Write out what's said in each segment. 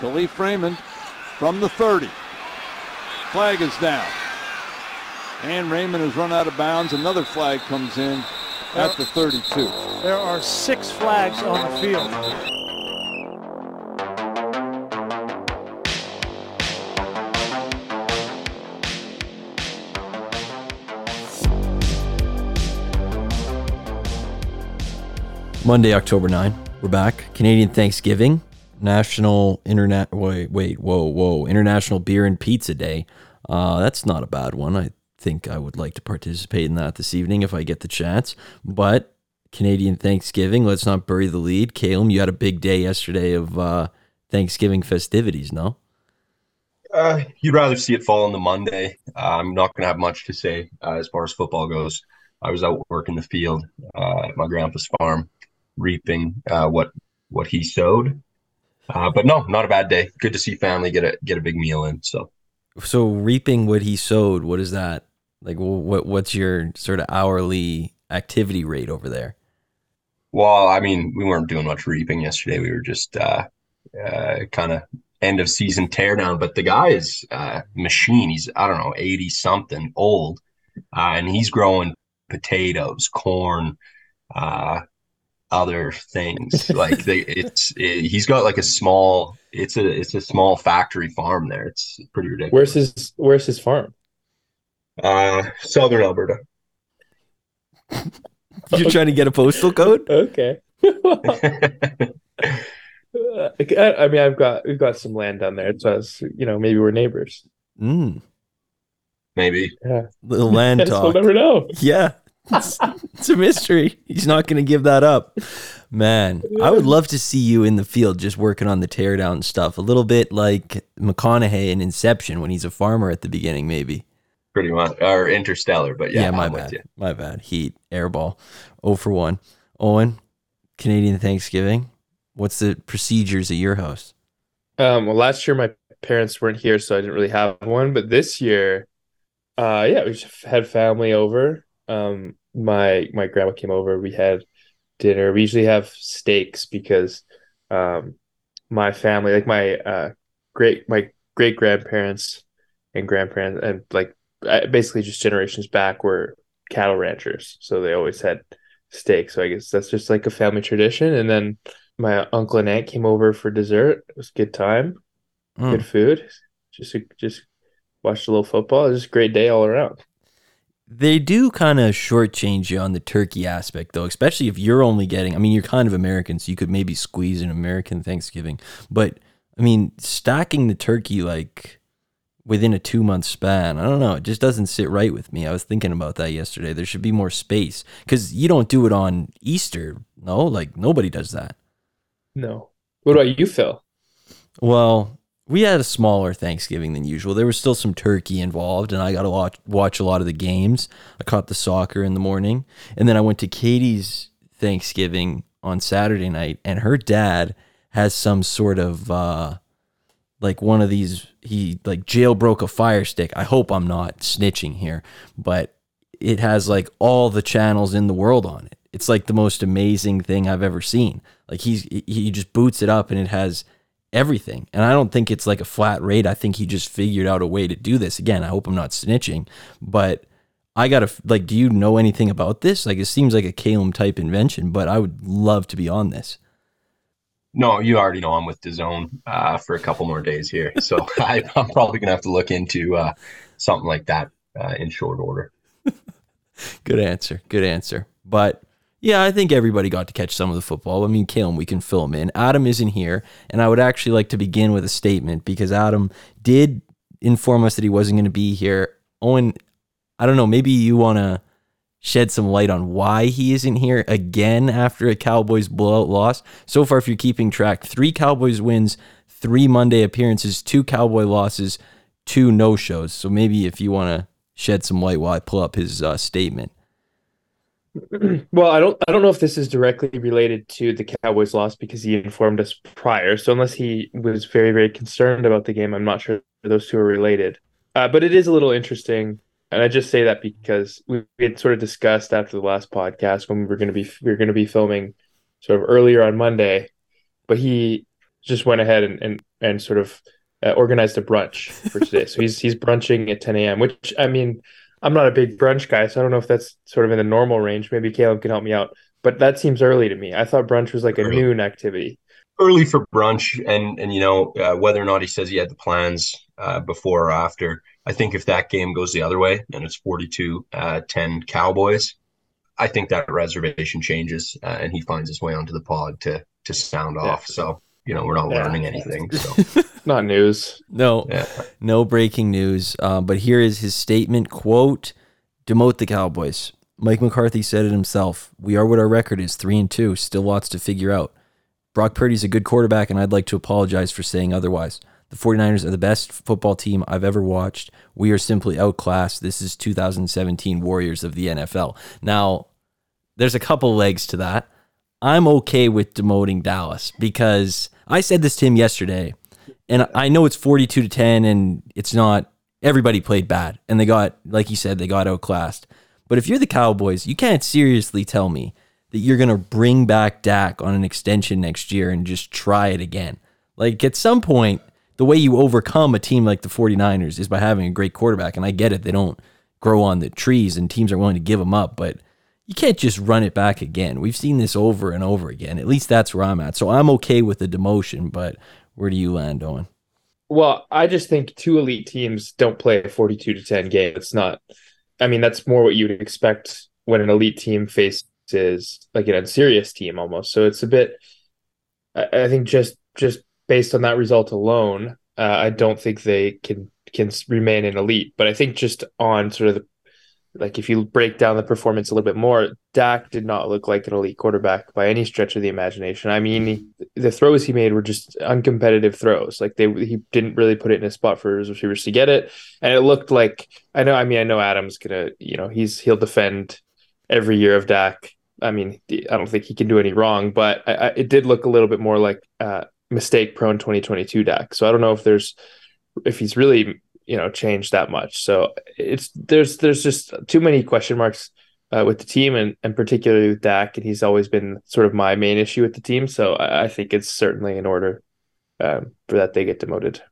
Kalif Raymond from the 30. Flag is down. And Raymond has run out of bounds. Another flag comes in at the 32. There are six flags on the field. Monday, October 9. We're back. Canadian Thanksgiving, National Internet. Wait, wait, whoa, whoa! International Beer and Pizza Day. Uh, that's not a bad one. I think I would like to participate in that this evening if I get the chance. But Canadian Thanksgiving, let's not bury the lead. Caleb, you had a big day yesterday of uh, Thanksgiving festivities, no? Uh, you'd rather see it fall on the Monday. Uh, I'm not going to have much to say uh, as far as football goes. I was out working the field uh, at my grandpa's farm, reaping uh, what what he sowed. Uh, but no, not a bad day. Good to see family get a get a big meal in. So, so reaping what he sowed. What is that? Like, what what's your sort of hourly activity rate over there? Well, I mean, we weren't doing much reaping yesterday. We were just uh, uh, kind of end of season teardown. But the guy is uh, machine. He's I don't know eighty something old, uh, and he's growing potatoes, corn, uh, other things. like they, it's it, he's got like a small. It's a it's a small factory farm there. It's pretty ridiculous. Where's his Where's his farm? Uh, Southern Alberta. You're trying to get a postal code? okay. I mean, I've got we've got some land down there, so was, you know maybe we're neighbors. Mm. Maybe. Yeah. Little land talk. We'll never know. Yeah. It's, it's a mystery. He's not going to give that up. Man, I would love to see you in the field just working on the teardown stuff. A little bit like McConaughey in Inception when he's a farmer at the beginning, maybe. Pretty much. Or Interstellar, but yeah, yeah my I'm bad. My bad. Heat, airball. Oh for 1. Owen, Canadian Thanksgiving. What's the procedures at your house? Um, well, last year my parents weren't here, so I didn't really have one. But this year, uh, yeah, we just had family over. Um, my my grandma came over. We had dinner. We usually have steaks because um, my family, like my uh, great my great grandparents and grandparents, and like basically just generations back were cattle ranchers, so they always had steak. So I guess that's just like a family tradition. And then my uncle and aunt came over for dessert. It was a good time, Mm. good food. Just just watched a little football. It was just a great day all around. They do kind of shortchange you on the turkey aspect, though, especially if you're only getting. I mean, you're kind of American, so you could maybe squeeze an American Thanksgiving. But I mean, stacking the turkey like within a two month span, I don't know. It just doesn't sit right with me. I was thinking about that yesterday. There should be more space because you don't do it on Easter. No, like nobody does that. No. What about you, Phil? Well, we had a smaller Thanksgiving than usual. There was still some turkey involved, and I got to watch, watch a lot of the games. I caught the soccer in the morning, and then I went to Katie's Thanksgiving on Saturday night, and her dad has some sort of uh, like one of these. He like jailbroke a fire stick. I hope I'm not snitching here, but it has like all the channels in the world on it. It's like the most amazing thing I've ever seen. Like he's he just boots it up and it has everything. And I don't think it's like a flat rate. I think he just figured out a way to do this. Again, I hope I'm not snitching, but I got to like do you know anything about this? Like it seems like a Calum type invention, but I would love to be on this. No, you already know I'm with DAZN uh, for a couple more days here, so I, I'm probably gonna have to look into uh, something like that uh, in short order. Good answer. Good answer. But yeah, I think everybody got to catch some of the football. I mean, Calum, we can fill him in. Adam isn't here, and I would actually like to begin with a statement because Adam did inform us that he wasn't going to be here. Owen, I don't know, maybe you want to shed some light on why he isn't here again after a Cowboys blowout loss. So far, if you're keeping track, three Cowboys wins, three Monday appearances, two Cowboy losses, two no shows. So maybe if you want to shed some light while I pull up his uh, statement. well, I don't I don't know if this is directly related to the Cowboys loss because he informed us prior. So unless he was very very concerned about the game, I'm not sure those two are related. Uh, but it is a little interesting, and I just say that because we, had sort of discussed after the last podcast when we were going to be we were going to be filming sort of earlier on Monday, but he just went ahead and and, and sort of uh, organized a brunch for today. so he's he's brunching at 10 a.m. Which I mean, I'm not a big brunch guy, so I don't know if that's sort of in the normal range. Maybe Caleb can help me out, but that seems early to me. I thought brunch was like a Early. noon activity. early for brunch and and you know uh, whether or not he says he had the plans uh, before or after i think if that game goes the other way and it's 42 uh, 10 cowboys i think that reservation changes uh, and he finds his way onto the pod to to sound Yeah. off so you know we're not Yeah. learning anything so Not news. No, yeah no breaking news. Uh, but here is his statement: "Quote: Demote the Cowboys." Mike McCarthy said it himself. We are what our record is, three and two. Still lots to figure out. Brock Purdy's a good quarterback, and I'd like to apologize for saying otherwise. The 49ers are the best football team I've ever watched. We are simply outclassed. This is 2017 Warriors of the NFL. Now, there's a couple legs to that. I'm okay with demoting Dallas because I said this to him yesterday, and I know it's 42 to 10, and it's not everybody played bad, and they got, like you said, they got outclassed. But if you're the Cowboys, you can't seriously tell me that you're going to bring back Dak on an extension next year and just try it again. Like at some point, the way you overcome a team like the 49ers is by having a great quarterback. And I get it, they don't grow on the trees and teams are willing to give them up, but you can't just run it back again. We've seen this over and over again. At least that's where I'm at. So I'm okay with the demotion, but where do you land, Owen? Well, I just think two elite teams don't play a 42 to 10 game. It's not, I mean, that's more what you'd expect when an elite team faces like an unserious team almost. So it's a bit, I, I think just, just based on that result alone, uh, I don't think they can, can remain an elite. But I think just on sort of the, like if you break down the performance a little bit more, Dak did not look like an elite quarterback by any stretch of the imagination. I mean, he, the throws he made were just uncompetitive throws. Like they he didn't really put it in a spot for his receivers to get it, and it looked like I know. I mean, I know Adam's gonna, you know, he's he'll defend every year of Dak. I mean, I don't think he can do any wrong, but I, I, it did look a little bit more like uh, mistake prone 2022 Dak. So I don't know if there's if he's really you know changed that much. So it's there's there's just too many question marks uh, with the team and and particularly with Dak, and he's always been sort of my main issue with the team. So I, I think it's certainly in order um, for that they get demoted.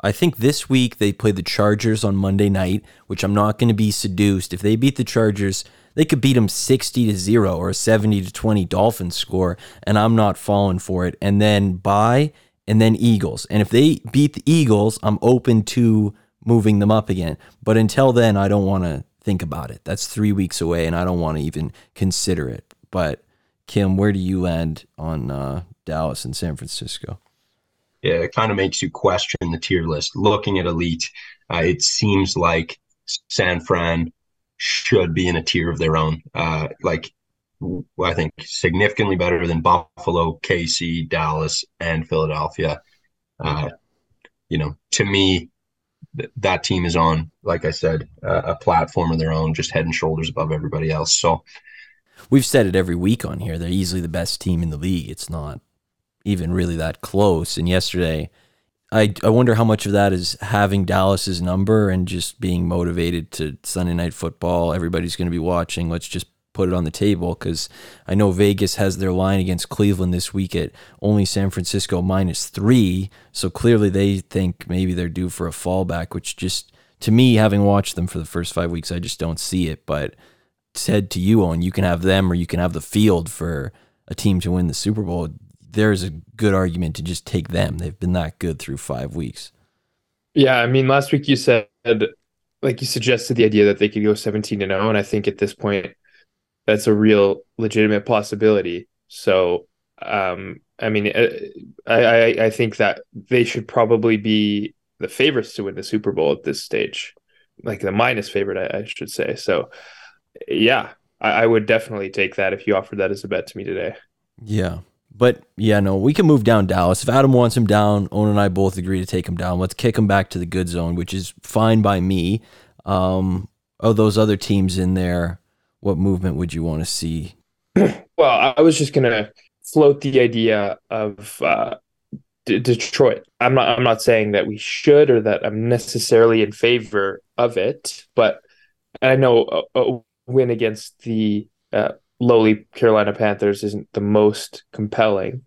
I think this week they play the Chargers on Monday night, which I'm not going to be seduced. If they beat the Chargers, they could beat them 60 to 0 or a 70 to 20 Dolphins score, and I'm not falling for it. And then bye, and then Eagles. And if they beat the Eagles, I'm open to moving them up again. But until then, I don't want to think about it. That's three weeks away, and I don't want to even consider it. But Kim, where do you land on uh, Dallas and San Francisco? yeah, it kind of makes you question the tier list. Looking at elite, uh, it seems like San Fran should be in a tier of their own. Uh, like I think significantly better than Buffalo, KC, Dallas, and Philadelphia. Uh, you know, to me, th- that team is on, like I said, uh, a platform of their own, just head and shoulders above everybody else. So We've said it every week on here. They're easily the best team in the league. It's not even really that close. And yesterday, I, I wonder how much of that is having Dallas's number and just being motivated to Sunday night football. Everybody's going to be watching. Let's just put it on the table because I know Vegas has their line against Cleveland this week at only San Francisco minus three. So clearly they think maybe they're due for a fallback, which just to me, having watched them for the first five weeks, I just don't see it. But said to you, Owen, you can have them or you can have the field for a team to win the Super Bowl. There's a good argument to just take them. They've been that good through five weeks. Yeah, I mean, last week you said, like you suggested the idea that they could go 17 to 0, and I think at this point that's a real legitimate possibility. So, um, I mean, uh, I, I I think that they should probably be the favorites to win the Super Bowl at this stage, like the minus favorite, I, I should say. So, yeah, I, I would definitely take that if you offered that as a bet to me today. Yeah. But yeah, no, we can move down Dallas. If Adam wants him down, Owen and I both agree to take him down. Let's kick him back to the good zone, which is fine by me. Um, of those other teams in there, what movement would you want to see? Well, I was just gonna float the idea of uh, D- Detroit. I'm not. I'm not saying that we should or that I'm necessarily in favor of it, but I know a, a win against the uh, lowly Carolina Panthers isn't the most compelling.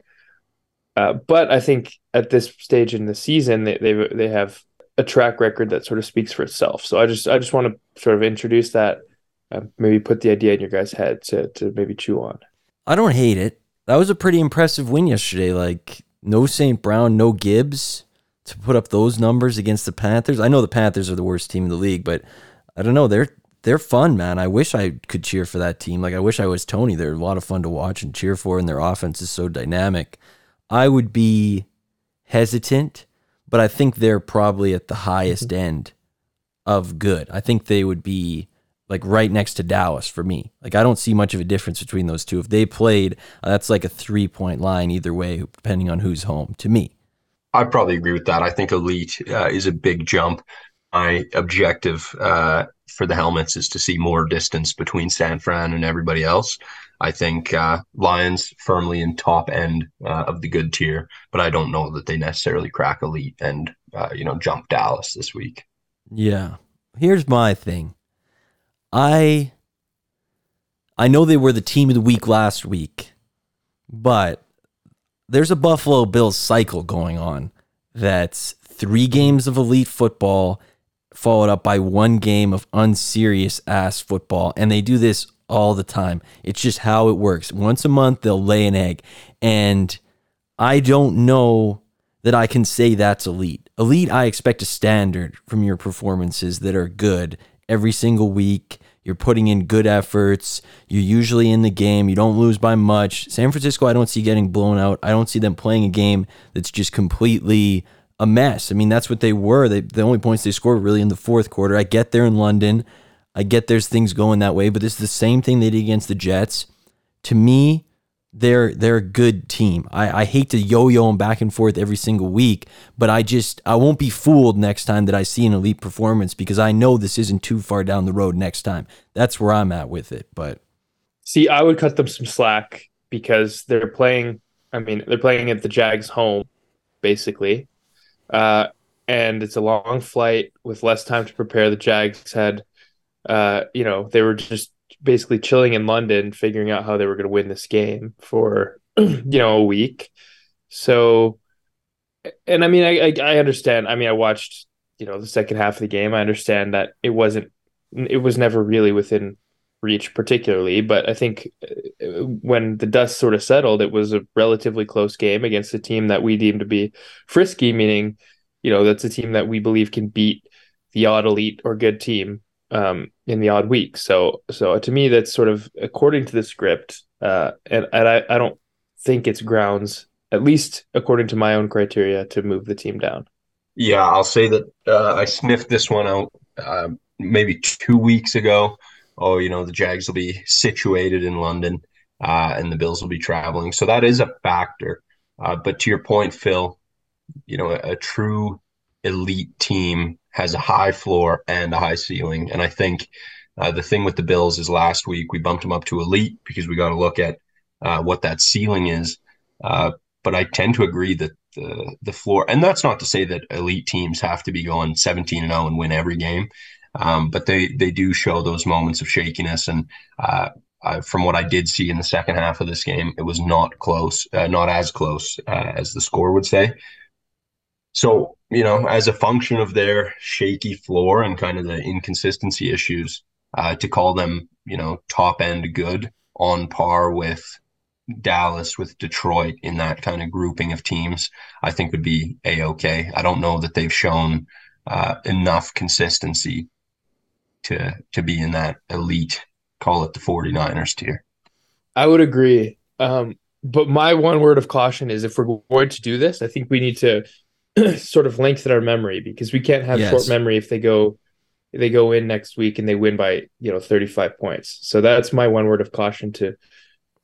Uh, but I think at this stage in the season, they they they have a track record that sort of speaks for itself. So I just I just want to sort of introduce that, uh, maybe put the idea in your guys' head to to maybe chew on. I don't hate it. That was a pretty impressive win yesterday. Like no St. Brown, no Gibbs to put up those numbers against the Panthers. I know the Panthers are the worst team in the league, but I don't know. They're they're fun, man. I wish I could cheer for that team. Like I wish I was Tony. They're a lot of fun to watch and cheer for, and their offense is so dynamic. I would be hesitant, but I think they're probably at the highest end of good. I think they would be like right next to Dallas for me. Like I don't see much of a difference between those two. If they played, uh, that's like a three point line either way, depending on who's home. To me, I probably agree with that. I think elite uh, is a big jump. My objective uh, for the helmets is to see more distance between San Fran and everybody else. I think uh, Lions firmly in top end uh, of the good tier, but I don't know that they necessarily crack elite and uh, you know jump Dallas this week. Yeah. Here's my thing. I I know they were the team of the week last week, but there's a Buffalo Bills cycle going on that's three games of elite football followed up by one game of unserious ass football and they do this all the time. It's just how it works. Once a month they'll lay an egg and I don't know that I can say that's elite. Elite I expect a standard from your performances that are good every single week. You're putting in good efforts. You're usually in the game. You don't lose by much. San Francisco, I don't see getting blown out. I don't see them playing a game that's just completely a mess. I mean, that's what they were. They, the only points they scored were really in the fourth quarter. I get there in London. I get there's things going that way, but this is the same thing they did against the Jets. To me, they're they're a good team. I, I hate to yo-yo them back and forth every single week, but I just I won't be fooled next time that I see an elite performance because I know this isn't too far down the road next time. That's where I'm at with it. But see, I would cut them some slack because they're playing. I mean, they're playing at the Jags' home, basically, uh, and it's a long flight with less time to prepare. The Jags had, uh, you know, they were just basically chilling in London, figuring out how they were going to win this game for you know a week. So, and I mean, I, I, I understand. I mean, I watched you know the second half of the game. I understand that it wasn't, it was never really within reach, particularly. But I think uh, when the dust sort of settled, it was a relatively close game against a team that we deem to be frisky, meaning you know that's a team that we believe can beat the odd elite or good team um, in the odd week. So so to me, that's sort of according to the script, uh, and and I, I don't think it's grounds, at least according to my own criteria, to move the team down. Yeah, I'll say that uh, I sniffed this one out uh, maybe two weeks ago. Oh, you know the Jags will be situated in London, uh, and the Bills will be traveling, so that is a factor. Uh, but to your point, Phil, you know a, a true elite team has a high floor and a high ceiling. And I think uh, the thing with the Bills is last week we bumped them up to elite because we got to look at uh, what that ceiling is. Uh, but I tend to agree that the the floor, and that's not to say that elite teams have to be going 17 and 0 and win every game, um, but they they do show those moments of shakiness. And uh, from what I did see in the second half of this game, it was not close, uh, not as close uh, as the score would say. So, you know, as a function of their shaky floor and kind of the inconsistency issues, uh, to call them, you know, top end good on par with Dallas, with Detroit in that kind of grouping of teams, I think would be a okay. I don't know that they've shown uh, enough consistency to to be in that elite, call it the 49ers tier. I would agree. Um, but my one word of caution is if we're going to do this, I think we need to sort of lengthen our memory because we can't have yes. short memory if they go they go in next week and they win by you know 35 points. So that's my one word of caution to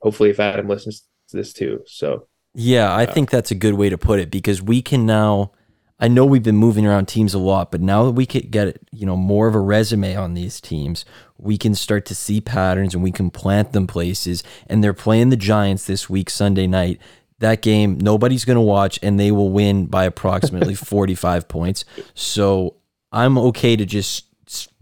hopefully if adam listens to this too. So yeah i uh, think that's a good way to put it because we can now i know we've been moving around teams a lot but now that we can get you know more of a resume on these teams we can start to see patterns and we can plant them places. And they're playing the giants this week sunday night that game nobody's going to watch and they will win by approximately 45 points. So I'm okay to just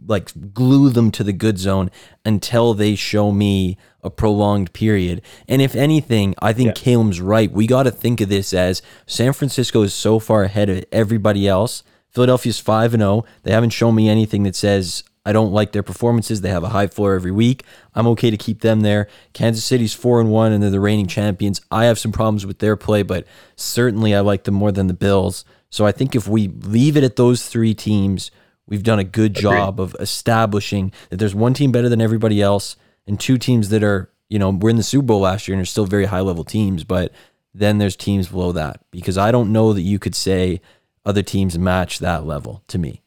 like glue them to the good zone until they show me a prolonged period. And if anything, I think yeah. Caleb's right. We got to think of this as San Francisco is so far ahead of everybody else. Philadelphia's 5 and 0. They haven't shown me anything that says I don't like their performances. They have a high floor every week. I'm okay to keep them there. Kansas City's 4 and 1 and they're the reigning champions. I have some problems with their play, but certainly I like them more than the Bills. So I think if we leave it at those three teams, we've done a good job of establishing that there's one team better than everybody else and two teams that are, you know, we're in the Super Bowl last year and are still very high level teams, but then there's teams below that because I don't know that you could say other teams match that level to me.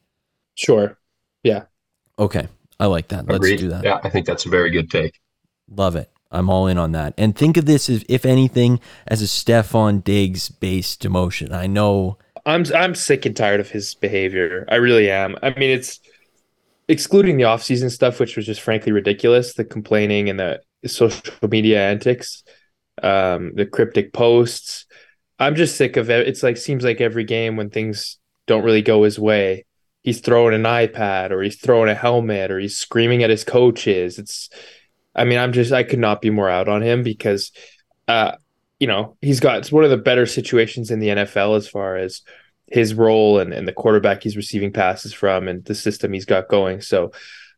Sure. Yeah. Okay. I like that. Let's do that. Yeah, I think that's a very good take. Love it. I'm all in on that. And think of this as, if anything, as a Stefon Diggs based demotion. I know I'm I'm sick and tired of his behavior. I really am. I mean, it's excluding the offseason stuff, which was just frankly ridiculous, the complaining and the social media antics, um, the cryptic posts. I'm just sick of it. It's like seems like every game when things don't really go his way, he's throwing an iPad or he's throwing a helmet or he's screaming at his coaches. It's I mean, I'm just I could not be more out on him because uh, you know, he's got it's one of the better situations in the NFL as far as his role and, and the quarterback he's receiving passes from and the system he's got going. So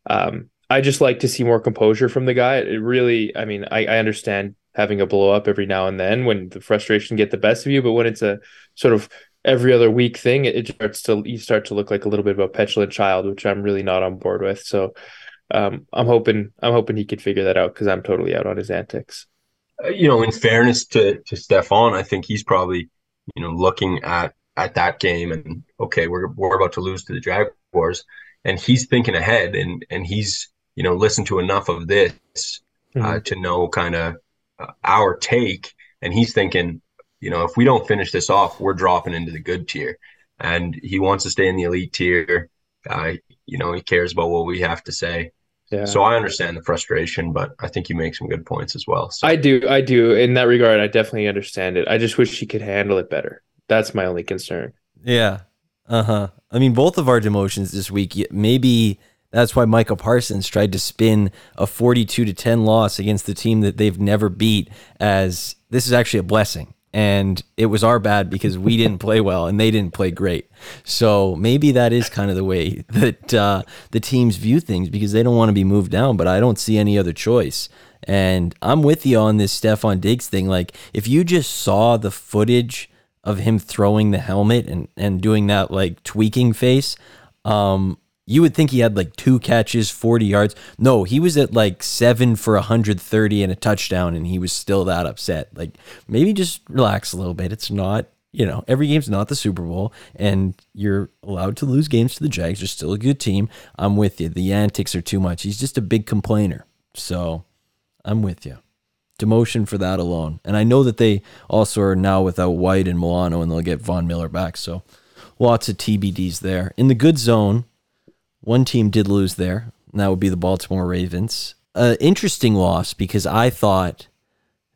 um, I just like to see more composure from the guy. It really, I mean, I, I understand having a blow up every now and then when the frustration get the best of you, but when it's a sort of every other week thing, it, starts to you start to look like a little bit of a petulant child, which I'm really not on board with. So um, I'm hoping I'm hoping he could figure that out because I'm totally out on his antics. Uh, you know, in fairness to to Stefon, I think he's probably you know looking at at that game and okay, we're we're about to lose to the Jaguars, and he's thinking ahead and and he's you know listened to enough of this uh, mm-hmm. to know kind of uh, our take, and he's thinking, you know, if we don't finish this off, we're dropping into the good tier, and he wants to stay in the elite tier. Uh, you know, he cares about what we have to say. Yeah. So I understand the frustration, but I think you make some good points as well. So. I do, I do. In that regard, I definitely understand it. I just wish he could handle it better. That's my only concern. Yeah. Uh huh. I mean, both of our demotions this week, maybe that's why Michael Parsons tried to spin a 42 to 10 loss against the team that they've never beat as this is actually a blessing. And it was our bad because we didn't play well and they didn't play great. So maybe that is kind of the way that uh, the teams view things because they don't want to be moved down, but I don't see any other choice. And I'm with you on this Stefon Diggs thing. Like, if you just saw the footage of him throwing the helmet and, and doing that like tweaking face, um, you would think he had like two catches, 40 yards. No, he was at like seven for 130 and a touchdown, and he was still that upset. Like, maybe just relax a little bit. It's not, you know, every game's not the Super Bowl, and you're allowed to lose games to the Jags. They're still a good team. I'm with you. The antics are too much. He's just a big complainer. So I'm with you demotion for that alone. And I know that they also are now without White and Milano, and they'll get Von Miller back. So lots of TBDs there. In the good zone, one team did lose there, and that would be the Baltimore Ravens. Uh, interesting loss because I thought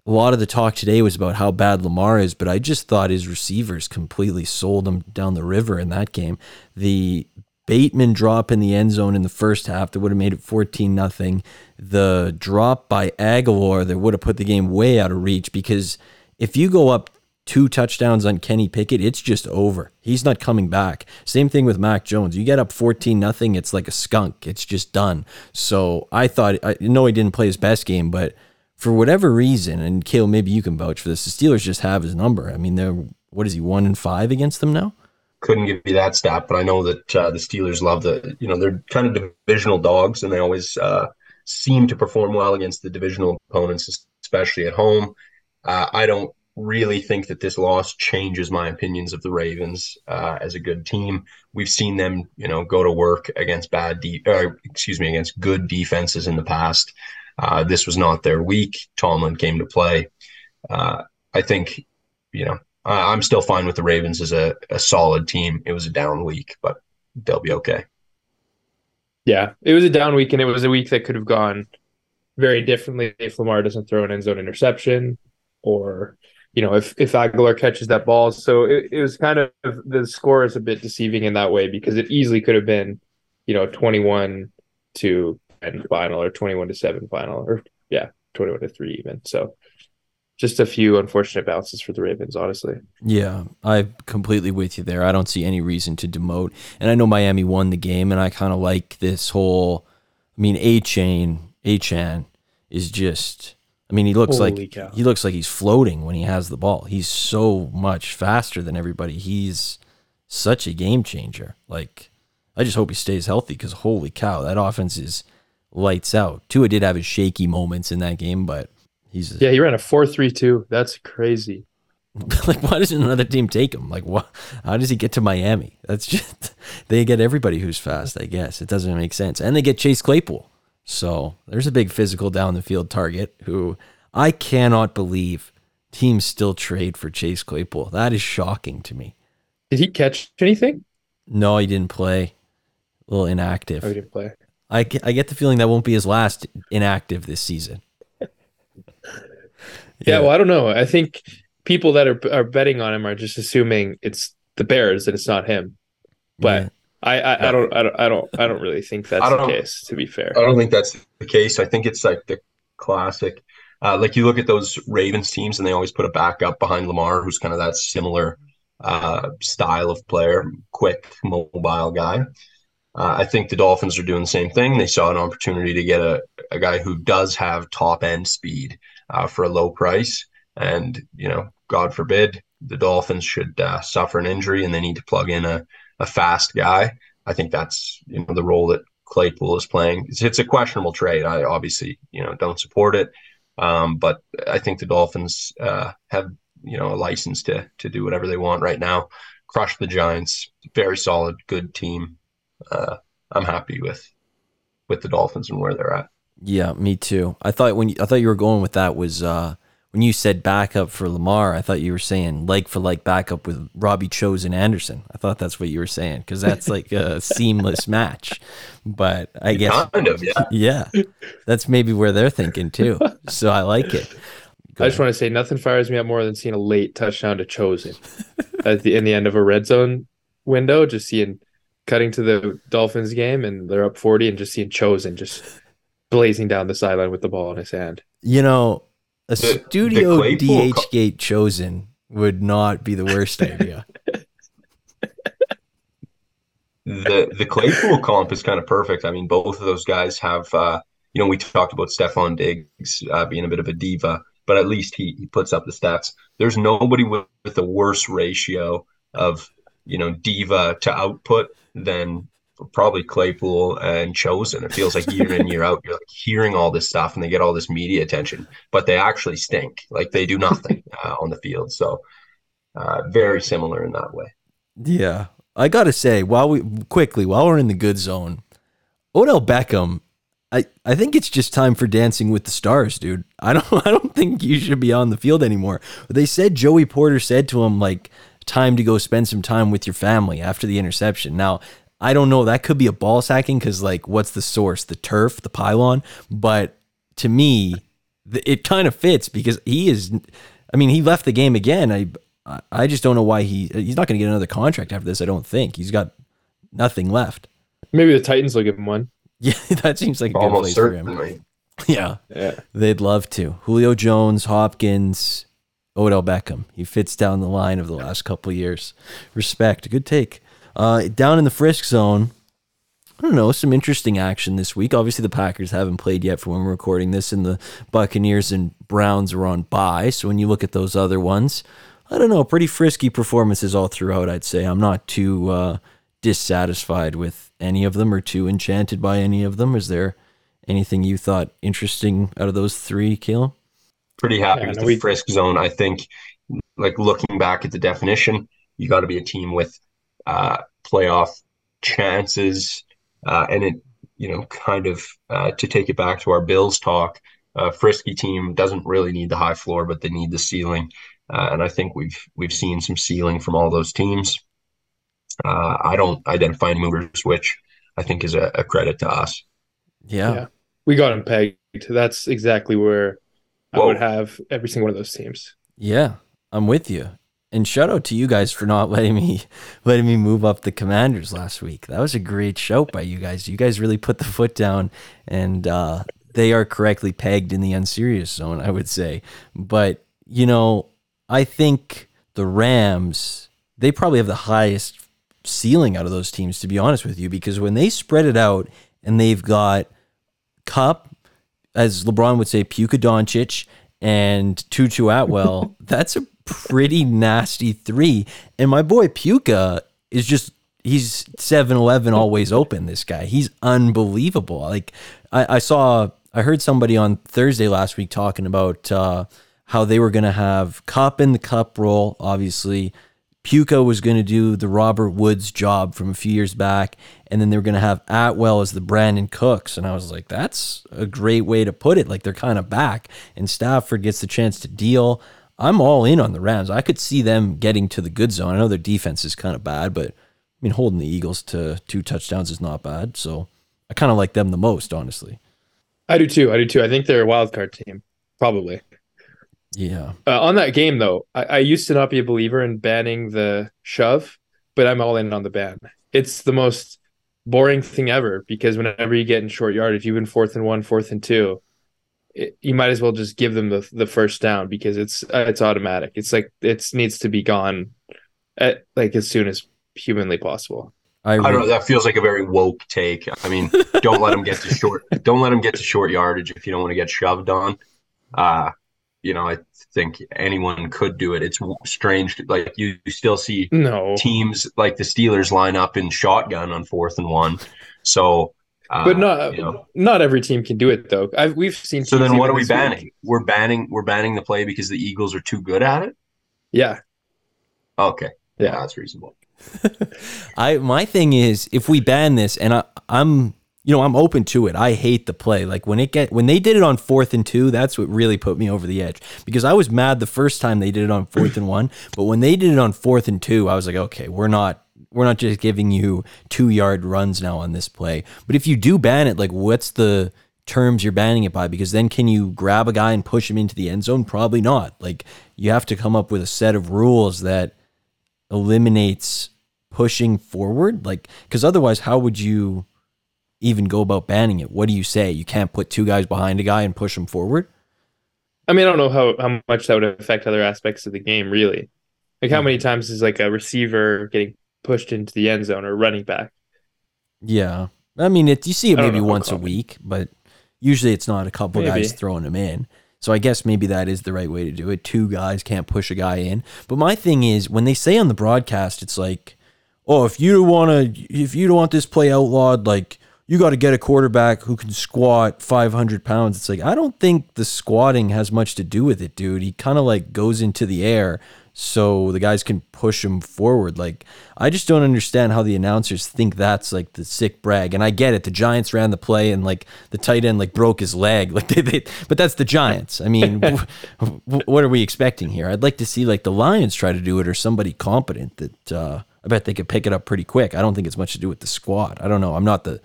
a lot of the talk today was about how bad Lamar is, but I just thought his receivers completely sold him down the river in that game. The Bateman drop in the end zone in the first half that would have made it 14 nothing. The drop by Agholor that would have put the game way out of reach because if you go up two touchdowns on Kenny Pickett, it's just over. He's not coming back. Same thing with Mac Jones. You get up 14 nothing, it's like a skunk. It's just done. So I thought I know he didn't play his best game, but for whatever reason, and Kale, maybe you can vouch for this, the Steelers just have his number. I mean, they're what is he, one and five against them now? couldn't give you that stat, but I know that uh, the Steelers love the, you know, they're kind of divisional dogs and they always uh, seem to perform well against the divisional opponents, especially at home. Uh, I don't really think that this loss changes my opinions of the Ravens uh, as a good team. We've seen them, you know, go to work against bad, de- excuse me, against good defenses in the past. Uh, this was not their week. Tomlin came to play. Uh, I think, you know, I'm still fine with the Ravens as a, a solid team. It was a down week, but they'll be okay. Yeah, it was a down week, and it was a week that could have gone very differently if Lamar doesn't throw an end zone interception, or you know if if Agholor catches that ball. So it, it was kind of the score is a bit deceiving in that way because it easily could have been you know, 21 to 10 final or 21 to 7 final or yeah, 21 to 3 even. So just a few unfortunate bounces for the Ravens, honestly. Yeah, I'm completely with you there. I don't see any reason to demote. And I know Miami won the game, and I kind of like this whole. I mean, Achane, Achane is just. I mean, he looks Holy like cow. he looks like he's floating when he has the ball. He's so much faster than everybody. He's such a game changer. Like, I just hope he stays healthy because holy cow, that offense is lights out. Tua did have his shaky moments in that game, but he's Yeah, he ran a 4-3-2. That's crazy. like why doesn't another team take him like what how does he get to miami that's just they get everybody who's fast i guess it doesn't make sense and they get chase claypool so there's a big physical down the field target who i cannot believe teams still trade for chase claypool that is shocking to me Did he catch anything? no he didn't play a little inactive Oh, he didn't play. I, get- I get the feeling that won't be his last inactive this season Yeah, well, I don't know. I think people that are are betting on him are just assuming it's the Bears and it's not him. But Yeah. I, I, I don't I don't I don't I don't really think that's the case, to be fair. I don't think that's the case. I think it's like the classic. Uh, like you look at those Ravens teams, and they always put a backup behind Lamar, who's kind of that similar uh, style of player, quick, mobile guy. Uh, I think the Dolphins are doing the same thing. They saw an opportunity to get a, a guy who does have top end speed uh, for a low price. And, you know, God forbid the Dolphins should uh, suffer an injury and they need to plug in a, a fast guy. I think that's, you know, the role that Claypool is playing. It's, it's a questionable trade. I obviously, you know, don't support it. Um, but I think the Dolphins uh, have, you know, a license to to do whatever they want right now. Crush the Giants. Very solid, good team. Uh, I'm happy with with the Dolphins and where they're at. Yeah, me too. I thought when you, I thought you were going with that was uh, when you said backup for Lamar. I thought you were saying like for like backup with Robbie Chosen Anderson. I thought that's what you were saying because that's like a seamless match. But I guess Kind of, yeah. yeah, that's maybe where they're thinking too. So I like it. Go I just want to say nothing fires me up more than seeing a late touchdown to Chosen at the in the end of a red zone window. Just seeing cutting to the Dolphins game and they're up forty, and just seeing Chosen just blazing down the sideline with the ball in his hand. You know, a The- the studio co- DH gate chosen would not be the worst idea. the the Claypool comp is kind of perfect. I mean, both of those guys have, uh, you know, we talked about Stefon Diggs uh, being a bit of a diva, but at least he, he puts up the stats. There's nobody with, with a worse ratio of, you know, diva to output than probably Claypool and Chosen. It feels like year in year out, you're like hearing all this stuff and they get all this media attention, but they actually stink. Like they do nothing uh, on the field. So uh, very similar in that way. Yeah. I got to say, while we quickly, while we're in the good zone, Odell Beckham, I, I think it's just time for dancing with the stars, dude. I don't I don't think you should be on the field anymore. They said Joey Porter said to him like time to go spend some time with your family after the interception. Now, I don't know, that could be a ball sacking cuz like what's the source? The turf, the pylon, but to me th- it kind of fits because he is I mean, he left the game again. I I- I just don't know why he he's not going to get another contract after this. I don't think he's got nothing left. Maybe the Titans will give him one. Yeah, that seems like a good Almost place for him. certainly. Yeah, Yeah. they'd love to. Julio Jones, Hopkins, Odell Beckham. He fits down the line of the last couple of years. Respect. Good take. Uh, down in the Frisk zone, I don't know, some interesting action this week. Obviously, the Packers haven't played yet for when we're recording this, and the Buccaneers and Browns are on bye. So when you look at those other ones, I don't know, pretty frisky performances all throughout, I'd say. I'm not too uh, dissatisfied with any of them or too enchanted by any of them. Is there anything you thought interesting out of those three, Caleb? pretty happy Yeah, with no, the we- frisk zone. I think, like looking back at the definition, you got to be a team with uh, playoff chances, uh, and it, you know, kind of uh, to take it back to our Bills talk. A frisky team doesn't really need the high floor, but they need the ceiling, uh, and I think we've we've seen some ceiling from all those teams. Uh, I don't identify any movers, which I think is a, a credit to us. Yeah. Yeah. We got him pegged. That's exactly where I would have every single one of those teams. Yeah, I'm with you. And shout out to you guys for not letting me letting me move up the Commanders last week. That was a great show by you guys. You guys really put the foot down, and uh, they are correctly pegged in the unserious zone, I would say. But you know, I think the Rams they probably have the highest ceiling out of those teams, to be honest with you, because when they spread it out and they've got Kupp as LeBron would say, Puka Doncic and Tutu Atwell, that's a pretty nasty three. And my boy Puka is just he's 7-Eleven always open, this guy. He's unbelievable. Like I, I saw I heard somebody on Thursday last week talking about uh, how they were gonna have Kupp in the Kupp role, obviously. Puka was going to do the Robert Woods job from a few years back, and then they were going to have Atwell as the Brandin Cooks. And I was like, that's a great way to put it. Like they're kind of back, and Stafford gets the chance to deal. I'm all in on the Rams. I could see them getting to the good zone. I know their defense is kind of bad, but I mean, holding the Eagles to two touchdowns is not bad. So I kind of like them the most, honestly. I do too. I do too. I think they're a wild card team, probably. Yeah. Uh, on that game, though, I, I used to not be a believer in banning the shove, but I'm all in on the ban. It's the most boring thing ever because whenever you get in short yard, if you're even fourth and one, fourth and two, it, you might as well just give them the the first down because it's uh, it's automatic. It's like it needs to be gone at like as soon as humanly possible. I, I don't know. That feels like a very woke take. I mean, don't let them get to short. Don't let them get to short yardage if you don't want to get shoved on. Uh, you know, I think anyone could do it. It's strange. Like you, still see no teams like the Steelers line up in shotgun on fourth and one. So, uh, but not you know. not every team can do it though. I've, we've seen. So then, what are we banning? Week. We're banning. We're banning the play because the Eagles are too good at it. Yeah. Okay. Yeah, that's reasonable. I my thing is if we ban this, and I, I'm you know, I'm open to it. I hate the play. Like when it get when they did it on fourth and two, that's what really put me over the edge. Because I was mad the first time they did it on fourth and one, but when they did it on fourth and two, I was like, okay, we're not we're not just giving you two yard runs now on this play. But if you do ban it, like what's the terms you're banning it by? Because then can you grab a guy and push him into the end zone? Probably not. Like you have to come up with a set of rules that eliminates pushing forward. Like because otherwise, how would you even go about banning it? What do you say? You can't put two guys behind a guy and push them forward? I mean, I don't know how, how much that would affect other aspects of the game, really. Like, how hmm. many times is like a receiver getting pushed into the end zone or running back? Yeah. I mean, it, you see it maybe once a week, but usually it's not a couple maybe. guys throwing them in. So I guess maybe that is the right way to do it. Two guys can't push a guy in. But my thing is, when they say on the broadcast, it's like, oh, if you want to, if you don't want this play outlawed, like you got to get a quarterback who can squat 500 pounds. It's like, I don't think the squatting has much to do with it, dude. He kind of like goes into the air so the guys can push him forward. Like, I just don't understand how the announcers think that's like the sick brag. And I get it. The Giants ran the play and like the tight end like broke his leg. Like, they, they but that's the Giants. I mean, what are we expecting here? I'd like to see like the Lions try to do it or somebody competent that, uh, I bet they could pick it up pretty quick. I don't think it's much to do with the squat. I don't know. I'm not the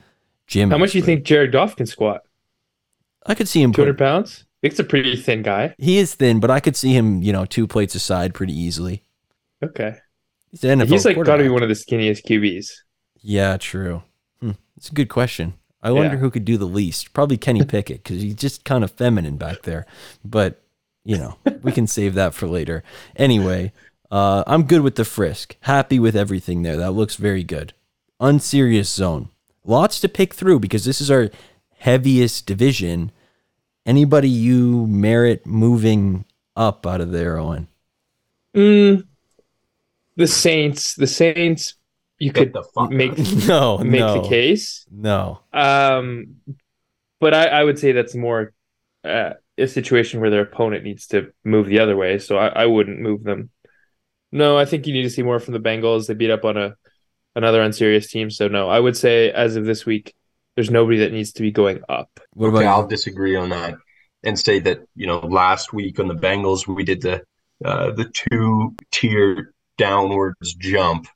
Jim. How much do you think Jared Goff can squat? I could see him. Two hundred pounds. It's a pretty thin guy. He is thin, but I could see him, you know, two plates aside pretty easily. Okay. He's, NFL He's like got to be one of the skinniest QBs. Yeah, true. Hmm. It's a good question. I wonder yeah. who could do the least. Probably Kenny Pickett because he's just kind of feminine back there. But you know, we can save that for later. Anyway, uh, I'm good with the frisk. Happy with everything there. That looks very good. Unserious zone lots to pick through because this is our heaviest division. Anybody you merit moving up out of there, Owen? Mm, the Saints. The Saints. You Get could make no make no, the case. No. Um, but I, I would say that's more uh, a situation where their opponent needs to move the other way. So I, I wouldn't move them. No, I think you need to see more from the Bengals. They beat up on a another unserious team. So no, I would say as of this week, there's nobody that needs to be going up. What about okay, I'll disagree on that and say that you know last week on the Bengals we did the uh, the two tier downwards jump,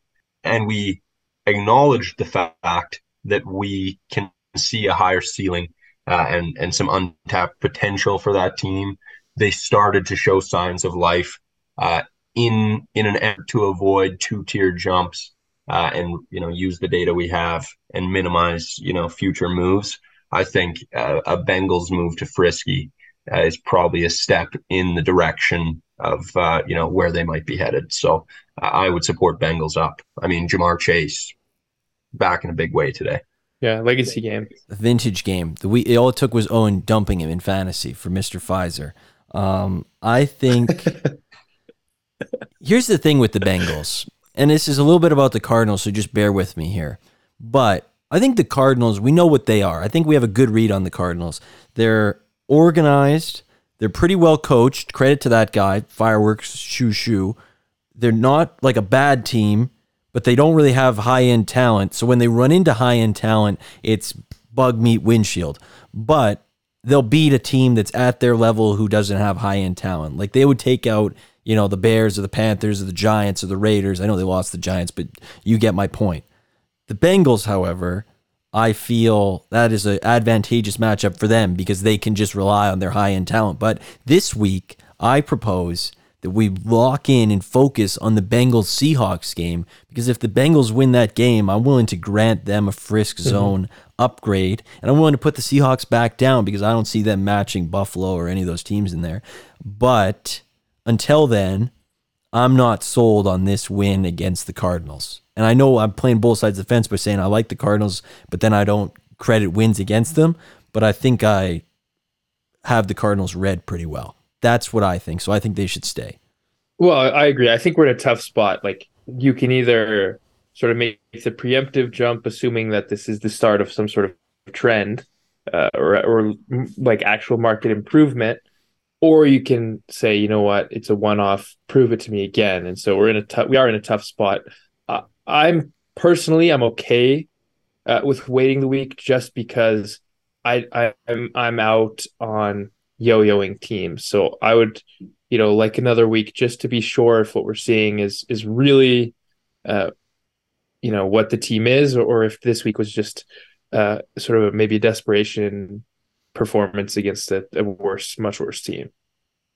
and we acknowledged the fact that we can see a higher ceiling uh, and and some untapped potential for that team. They started to show signs of life. Uh, in in an effort to avoid two tier jumps uh, and you know use the data we have and minimize you know future moves. I think uh, a Bengals move to Frisky uh, is probably a step in the direction of uh, you know where they might be headed. So I would support Bengals up. I mean Ja'Marr Chase back in a big way today. Yeah, legacy game, vintage game. The we all it took was Owen dumping him in fantasy for Mister Pfizer. Um, I think. here's the thing with the Bengals, and this is a little bit about the Cardinals, so just bear with me here. But I think the Cardinals, we know what they are. I think we have a good read on the Cardinals. They're organized. They're pretty well coached. Credit to that guy, Fireworks Shoo Shoo. They're not like a bad team, but they don't really have high end talent. So when they run into high end talent, it's bug meat windshield. But they'll beat a team that's at their level who doesn't have high end talent. Like they would take out, you know, the Bears or the Panthers or the Giants or the Raiders. I know they lost the Giants, but you get my point. The Bengals, however, I feel that is an advantageous matchup for them because they can just rely on their high end talent. But this week, I propose that we lock in and focus on the Bengals Seahawks game because if the Bengals win that game, I'm willing to grant them a frisk mm-hmm. zone mm-hmm. upgrade. And I'm willing to put the Seahawks back down because I don't see them matching Buffalo or any of those teams in there. But until then, I'm not sold on this win against the Cardinals. And I know I'm playing both sides of the fence by saying I like the Cardinals, but then I don't credit wins against them. But I think I have the Cardinals read pretty well. That's what I think. So I think they should stay. Well, I agree. I think we're in a tough spot. Like you can either sort of make the preemptive jump, assuming that this is the start of some sort of trend uh, or, or like actual market improvement, or you can say, you know what, it's a one-off. Prove it to me again. And so we're in a tough. We are in a tough spot. Uh, I'm personally, I'm okay uh, with waiting the week just because I, I I'm I'm out on yo-yoing teams. So I would, you know, like another week just to be sure if what we're seeing is is really, uh, you know, what the team is, or, if this week was just uh, sort of maybe a desperation performance against a, a worse, much worse team.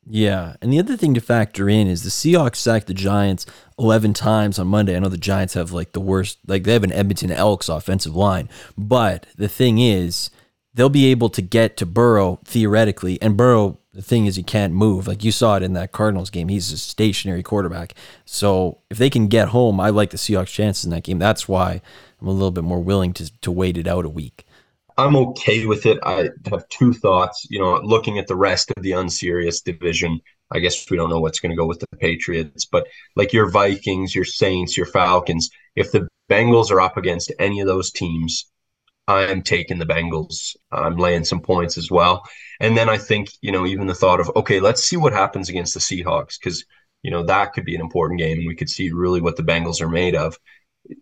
Yeah, and the other thing to factor in is the Seahawks sacked the Giants 11 times on Monday. I know the Giants have like the worst, like they have an Edmonton Elks offensive line, but the thing is, they'll be able to get to Burrow theoretically, and Burrow. The thing is, he can't move. Like you saw it in that Cardinals game, he's a stationary quarterback. So if they can get home, I like the Seahawks' chances in that game. That's why I'm a little bit more willing to to wait it out a week. I'm okay with it. I have two thoughts. You know, looking at the rest of the unserious division, I guess we don't know what's going to go with the Patriots, but like your Vikings, your Saints, your Falcons, if the Bengals are up against any of those teams, I'm taking the Bengals. I'm laying some points as well. And then I think, you know, even the thought of, okay, let's see what happens against the Seahawks because, you know, that could be an important game and we could see really what the Bengals are made of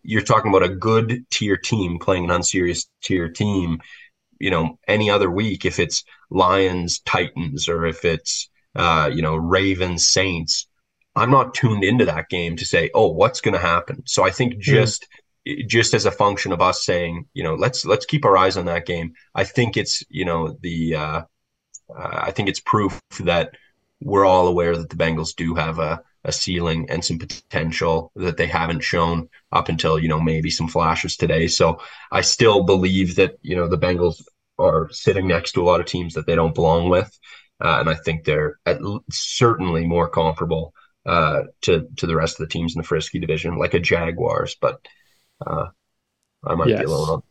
you're talking about a good tier team playing an unserious tier team. You know, any other week, if it's Lions, Titans, or if it's uh, you know Ravens, Saints, I'm not tuned into that game to say, oh, what's going to happen. So I think hmm. just mm. just as a function of us saying, you know, let's let's keep our eyes on that game. I think it's you know the uh, uh, I think it's proof that we're all aware that the Bengals do have a a ceiling and some potential that they haven't shown up until you know maybe some flashes today. So I still believe that you know the Bengals are sitting next to a lot of teams that they don't belong with, uh, and I think they're at, certainly more comparable uh, to to the rest of the teams in the Frisky division, like a Jaguars. But uh, I might yes. be alone on.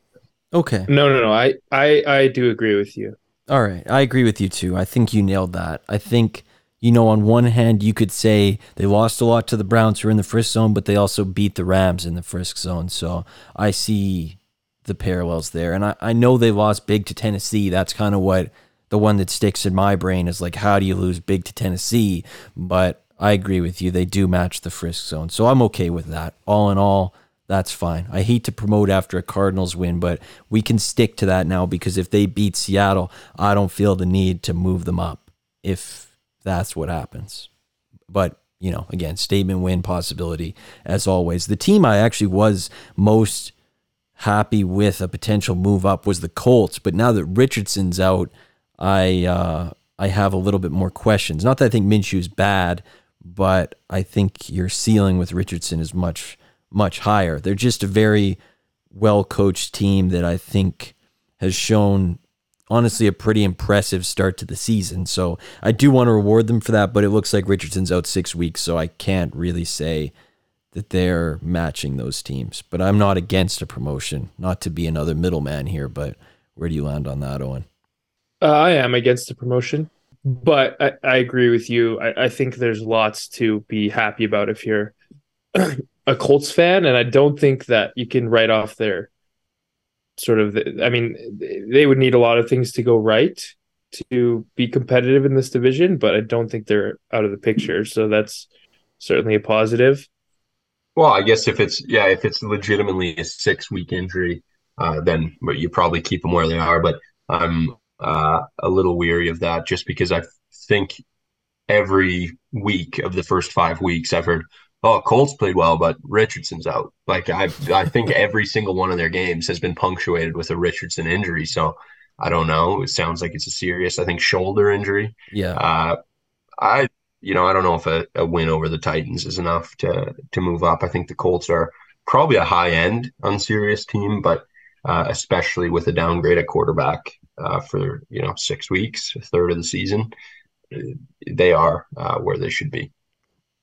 Okay. No, no, no. I, I I do agree with you. All right, I agree with you too. I think you nailed that. I think you know, on one hand, you could say they lost a lot to the Browns who are in the Frisk zone, but they also beat the Rams in the Frisk zone. So I see the parallels there. And I, I know they lost big to Tennessee. That's kind of what the one that sticks in my brain is like, how do you lose big to Tennessee? But I agree with you. They do match the Frisk zone. So I'm okay with that. All in all, that's fine. I hate to promote after a Cardinals win, but we can stick to that now because if they beat Seattle, I don't feel the need to move them up. If that's what happens. But, you know, again, statement win possibility as always. The team I actually was most happy with a potential move up was the Colts, but now that Richardson's out, I uh, I have a little bit more questions. Not that I think Minshew's bad, but I think your ceiling with Richardson is much much higher. They're just a very well coached team that I think has shown honestly a pretty impressive start to the season. So I do want to reward them for that, but it looks like Richardson's out six weeks, so I can't really say that they're matching those teams. But I'm not against a promotion, not to be another middleman here, but where do you land on that, Owen? Uh, I am against the promotion, but I, I agree with you. I, I think there's lots to be happy about if you're a Colts fan, and I don't think that you can write off their sort of. The, I mean, they would need a lot of things to go right to be competitive in this division, but I don't think they're out of the picture. So that's certainly a positive. Well, I guess if it's yeah, if it's legitimately a six week injury, uh, then you probably keep them where they are. But I'm uh, a little weary of that just because I think every week of the first five weeks I've heard, oh, Colts played well, but Richardson's out. Like I, I think every single one of their games has been punctuated with a Richardson injury. So I don't know. It sounds like it's a serious, I think, shoulder injury. Yeah. Uh, I, you know, I don't know if a, a win over the Titans is enough to to move up. I think the Colts are probably a high end unserious team, but uh, especially with a downgrade at quarterback uh, for you know six weeks, a third of the season, they are uh, where they should be.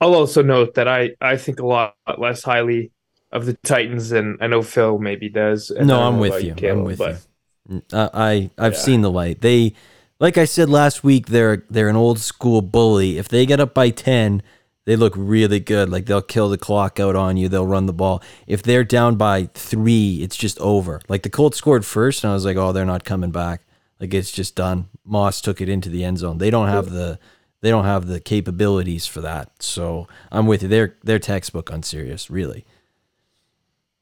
I'll also note that I I think a lot less highly of the Titans than I know Phil maybe does. No, I'm with you. Caleb, I'm with but, you. Uh, I I've yeah. seen the light. They, like I said last week, they're they're an old school bully. If they get up by ten, they look really good. Like they'll kill the clock out on you. They'll run the ball. If they're down by three, it's just over. Like the Colts scored first, and I was like, oh, they're not coming back. Like it's just done. Moss took it into the end zone. They don't have the they don't have the capabilities for that. So I'm with you. They're they're textbook unserious, really.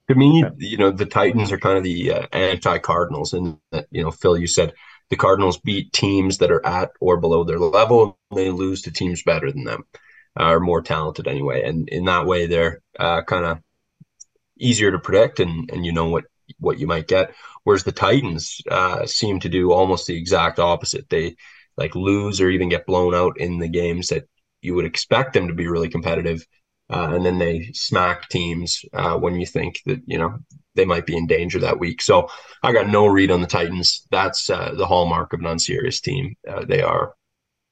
To me, you know, the Titans are kind of the uh, anti Cardinals, and uh, you know, Phil, you said the Cardinals beat teams that are at or below their level. They lose to teams better than them, are more talented anyway, and in that way, they're uh, kind of easier to predict, and and you know what what you might get. Whereas the Titans uh, seem to do almost the exact opposite. They like lose or even get blown out in the games that you would expect them to be really competitive. Uh, and then they smack teams uh, when you think that you know they might be in danger that week. So I got no read on the Titans. That's uh, the hallmark of an unserious team. Uh, they are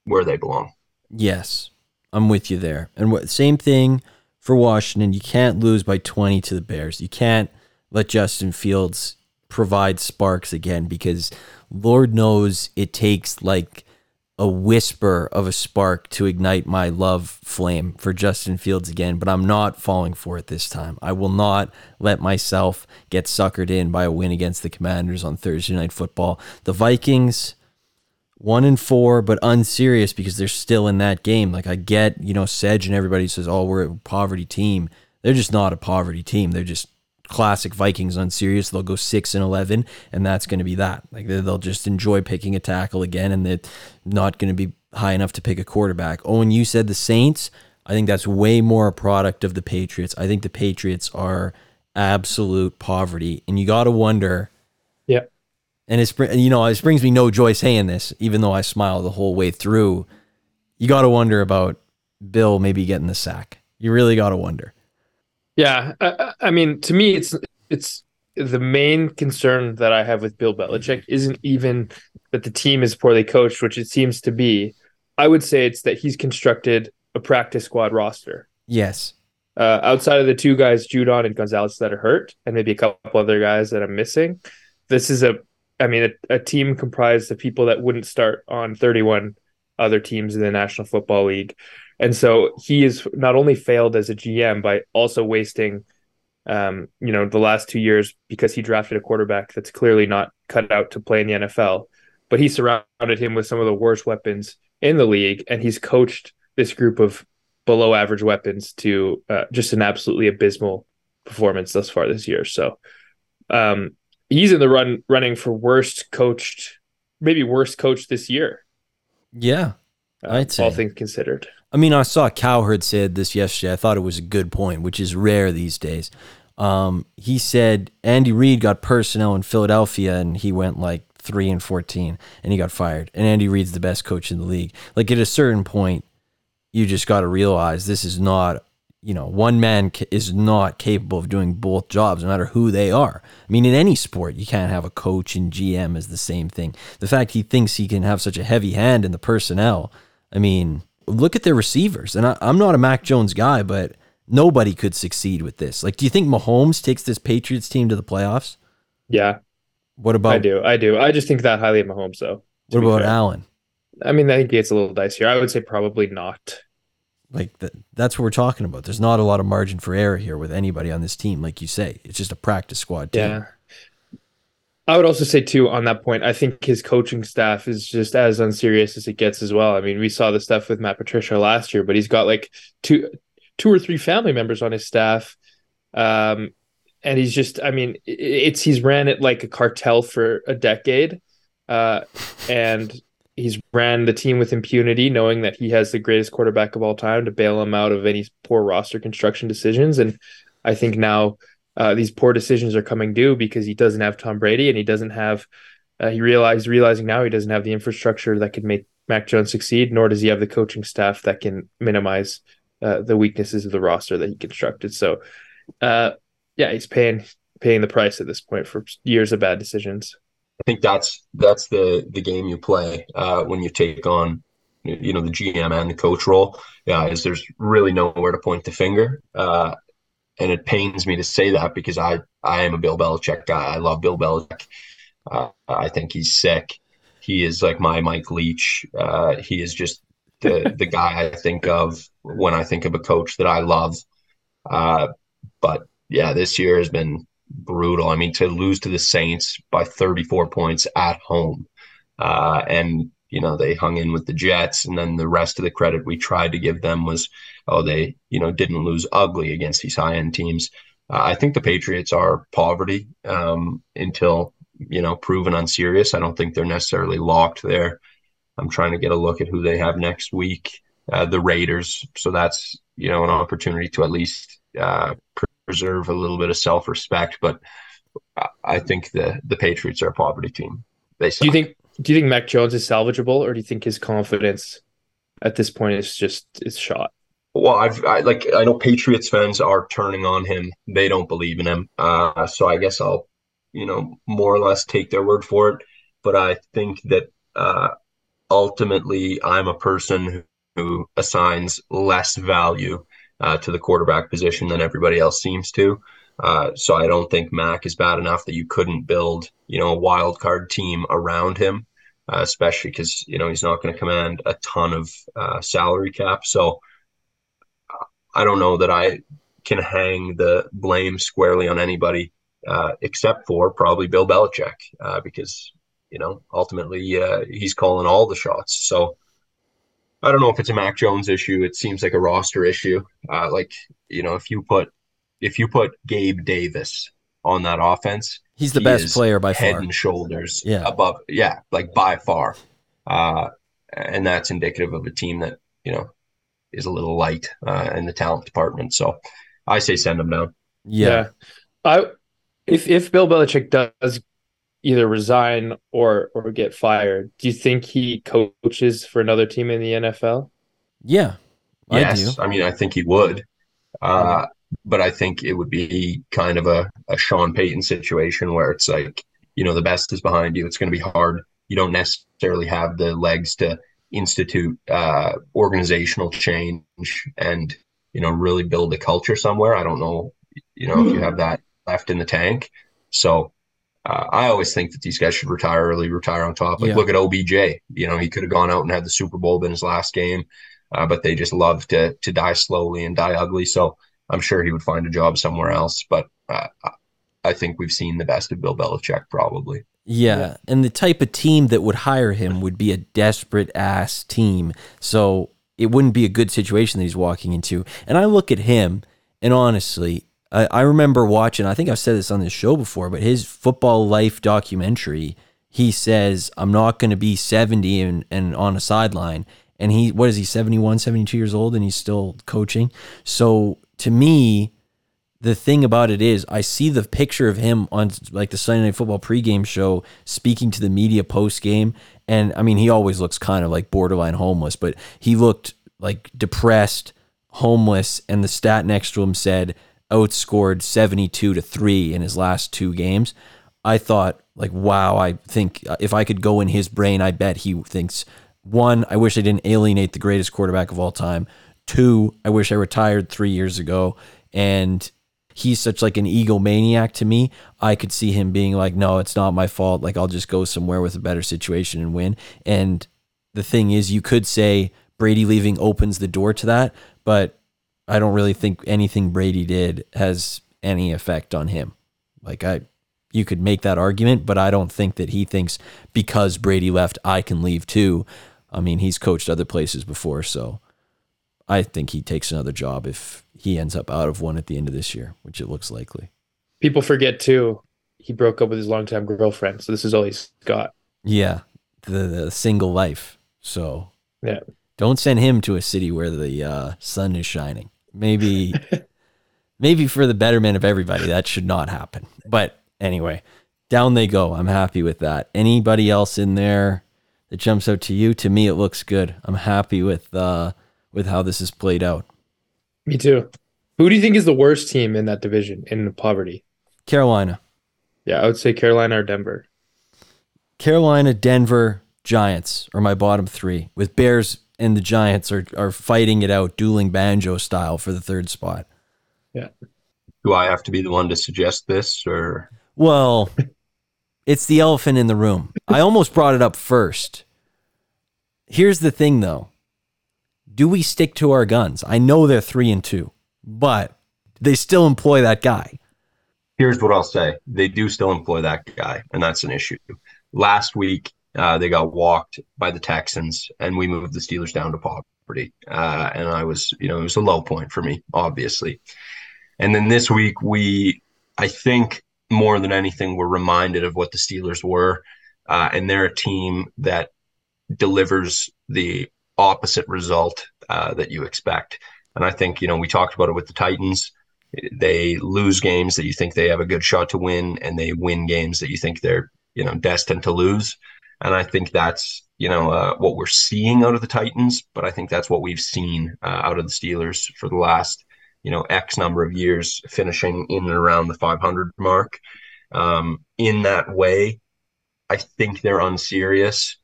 where they belong. Yes, I'm with you there. And what, same thing for Washington. You can't lose by 20 to the Bears. You can't let Justin Fields provide sparks again because Lord knows it takes like a whisper of a spark to ignite my love flame for Justin Fields again, but I'm not falling for it this time. I will not let myself get suckered in by a win against the Commanders on Thursday night football. The Vikings one and four, but unserious because they're still in that game. Like I get, you know, Sedge and everybody says, "Oh, we're a poverty team." They're just not a poverty team. They're just classic Vikings unserious. They'll go six and eleven, and that's going to be that. Like they'll just enjoy picking a tackle again, and they're not going to be high enough to pick a quarterback. Oh, and you said the Saints. I think that's way more a product of the Patriots. I think the Patriots are absolute poverty, and you got to wonder. Yeah. And it's you know it brings me no joy saying this, even though I smile the whole way through. You got to wonder about Bill maybe getting the sack. You really got to wonder. Yeah, I, I mean, to me, it's it's the main concern that I have with Bill Belichick isn't even that the team is poorly coached, which it seems to be. I would say it's that he's constructed a practice squad roster. Yes. Uh, outside of the two guys, Judon and Gonzalez, that are hurt, and maybe a couple other guys that I'm missing, this is a, I mean, a, a team comprised of people that wouldn't start on 31 other teams in the National Football League. And so he has not only failed as a GM by also wasting, um, you know, the last two years because he drafted a quarterback that's clearly not cut out to play in the NFL, but he surrounded him with some of the worst weapons in the league, and he's coached this group of below average weapons to uh, just an absolutely abysmal performance thus far this year. So um, he's in the run running for worst coached, maybe worst coach this year. Yeah, uh, I'd say. all things considered. I mean, I saw Cowherd said this yesterday. I thought it was a good point, which is rare these days. Um, he said Andy Reid got personnel in Philadelphia and he went like three and fourteen and he got fired. And Andy Reid's the best coach in the league. Like at a certain point, you just got to realize this is not, you know, one man is not capable of doing both jobs, no matter who they are. I mean, in any sport, you can't have a coach and GM as the same thing. The fact he thinks he can have such a heavy hand in the personnel, I mean, look at their receivers. And I, I'm not a Mac Jones guy, but nobody could succeed with this. Like, do you think Mahomes takes this Patriots team to the playoffs? Yeah, What about I do. I do. I just think that highly of Mahomes, though. what about fair. Allen? I mean, I think it's a little dicier. I would say probably not. Like th- that's what we're talking about. There's not a lot of margin for error here with anybody on this team, like you say. It's just a practice squad team. Yeah. I would also say too on that point, I think his coaching staff is just as unserious as it gets as well. I mean, we saw the stuff with Matt Patricia last year, but he's got like two two or three family members on his staff. Um and he's just I mean, it's he's ran it like a cartel for a decade. Uh and he's ran the team with impunity, knowing that he has the greatest quarterback of all time to bail him out of any poor roster construction decisions. And I think now uh, these poor decisions are coming due because he doesn't have Tom Brady and he doesn't have. Uh, he realized realizing now he doesn't have the infrastructure that can make Mac Jones succeed, nor does he have the coaching staff that can minimize uh, the weaknesses of the roster that he constructed. So, uh, yeah, he's paying paying the price at this point for years of bad decisions. I think that's that's the the game you play uh, when you take on you know the GM and the coach role. Yeah, is there's really nowhere to point the finger, uh, and it pains me to say that because I I am a Bill Belichick guy. I love Bill Belichick. Uh, I think he's sick. He is like my Mike Leach. Uh, he is just the the guy I think of when I think of a coach that I love. Uh, but yeah, this year has been brutal. I mean, to lose to the Saints by 34 points at home, uh, and you know they hung in with the Jets, and then the rest of the credit we tried to give them was, oh, they you know didn't lose ugly against these high end teams. Uh, I think the Patriots are poverty um, until you know proven unserious. I don't think they're necessarily locked there. I'm trying to get a look at who they have next week. Uh, the Raiders, so that's you know an opportunity to at least uh, preserve a little bit of self respect. But I- think the the Patriots are a poverty team. They Do you think Do you think Mac Jones is salvageable, or do you think his confidence at this point is just is shot? Well, I've I, like I know Patriots fans are turning on him. They don't believe in him. Uh, so I guess I'll, you know, more or less take their word for it. But I think that uh, ultimately, I'm a person who, assigns less value uh, to the quarterback position than everybody else seems to. Uh, so I don't think Mac is bad enough that you couldn't build, you know, a wild card team around him, uh, especially because you know he's not going to command a ton of uh, salary cap. So. I don't know that I can hang the blame squarely on anybody uh, except for probably Bill Belichick uh, because you know ultimately uh, he's calling all the shots. So I don't know if it's a Mac Jones issue. It seems like a roster issue. Uh, like you know if you put if you put Gabe Davis on that offense, He's the he best player by head far. and shoulders Yeah. above. Yeah, like by far. Uh, and that's indicative of a team that you know is a little light uh, in the talent department. So I say send them down. Yeah. I if if Bill Belichick does either resign or or get fired, do you think he coaches for another team in the NFL? Yeah. I Yes, do. I mean I think he would, uh, but I think it would be kind of a, a Sean Payton situation where it's like you know the best is behind you. It's going to be hard. You don't necessarily have the legs to institute uh, organizational change and you know really build a culture somewhere. I don't know, you know, if you have that left in the tank. So uh, I always think that these guys should retire early, retire on top. Like Yeah. look at OBJ. You know, he could have gone out and had the Super Bowl in his last game, uh, but they just love to to die slowly and die ugly. So I'm sure he would find a job somewhere else. But uh, I think we've seen the best of Bill Belichick probably. Yeah. And the type of team that would hire him would be a desperate ass team. So it wouldn't be a good situation that he's walking into. And I look at him, and honestly, I, I remember watching, I think I've said this on this show before, but his football life documentary, he says, I'm not going to be 70 and, and on a sideline. And he, what is he, 71, 72 years old, and he's still coaching. So to me, the thing about it is I see the picture of him on like the Sunday Night Football pregame show speaking to the media post game and I mean he always looks kind of like borderline homeless but he looked like depressed, homeless, and the stat next to him said oh, outscored 72 to 3 in his last two games, I thought like wow, I think uh, if I could go in his brain, I bet he thinks one, I wish I didn't alienate the greatest quarterback of all time. Two, I wish I retired 3 years ago and he's such like an egomaniac to me. I could see him being like, no, it's not my fault. Like I'll just go somewhere with a better situation and win. And the thing is, you could say Brady leaving opens the door to that, but I don't really think anything Brady did has any effect on him. Like I you could make that argument, but I don't think that he thinks because Brady left I can leave too. I mean, he's coached other places before, so I think he takes another job if he ends up out of one at the end of this year, which it looks likely. People forget too, he broke up with his longtime girlfriend, so this is all he's got. Yeah, the, the single life. So yeah, don't send him to a city where the uh, sun is shining. Maybe, maybe for the betterment of everybody, that should not happen. But anyway, down they go. I'm happy with that. Anybody else in there that jumps out to you? To me, it looks good. I'm happy with uh, with how this has played out. Me too. Who do you think is the worst team in that division in poverty? Carolina. Yeah, I would say Carolina or Denver. Carolina, Denver, Giants are my bottom three, with Bears and the Giants are, are fighting it out, dueling banjo style for the third spot. Yeah. Do I have to be the one to suggest this or? Well, it's the elephant in the room. I almost brought it up first. Here's the thing though. Do we stick to our guns? I know they're three and two, but they still employ that guy. Here's what I'll say. They do still employ that guy, and that's an issue. Last week, uh, they got walked by the Texans, and we moved the Steelers down to poverty. Uh, and I was, you know, it was a low point for me, obviously. And then this week, we, I think, more than anything, were reminded of what the Steelers were, uh, and they're a team that delivers the opposite result uh, that you expect. And I think, you know, we talked about it with the Titans. They lose games that you think they have a good shot to win, and they win games that you think they're, you know, destined to lose. And I think that's, you know, uh, what we're seeing out of the Titans, but I think that's what we've seen uh, out of the Steelers for the last, you know, X number of years, finishing in and around the 500 mark. Um, in that way, I think they're unserious.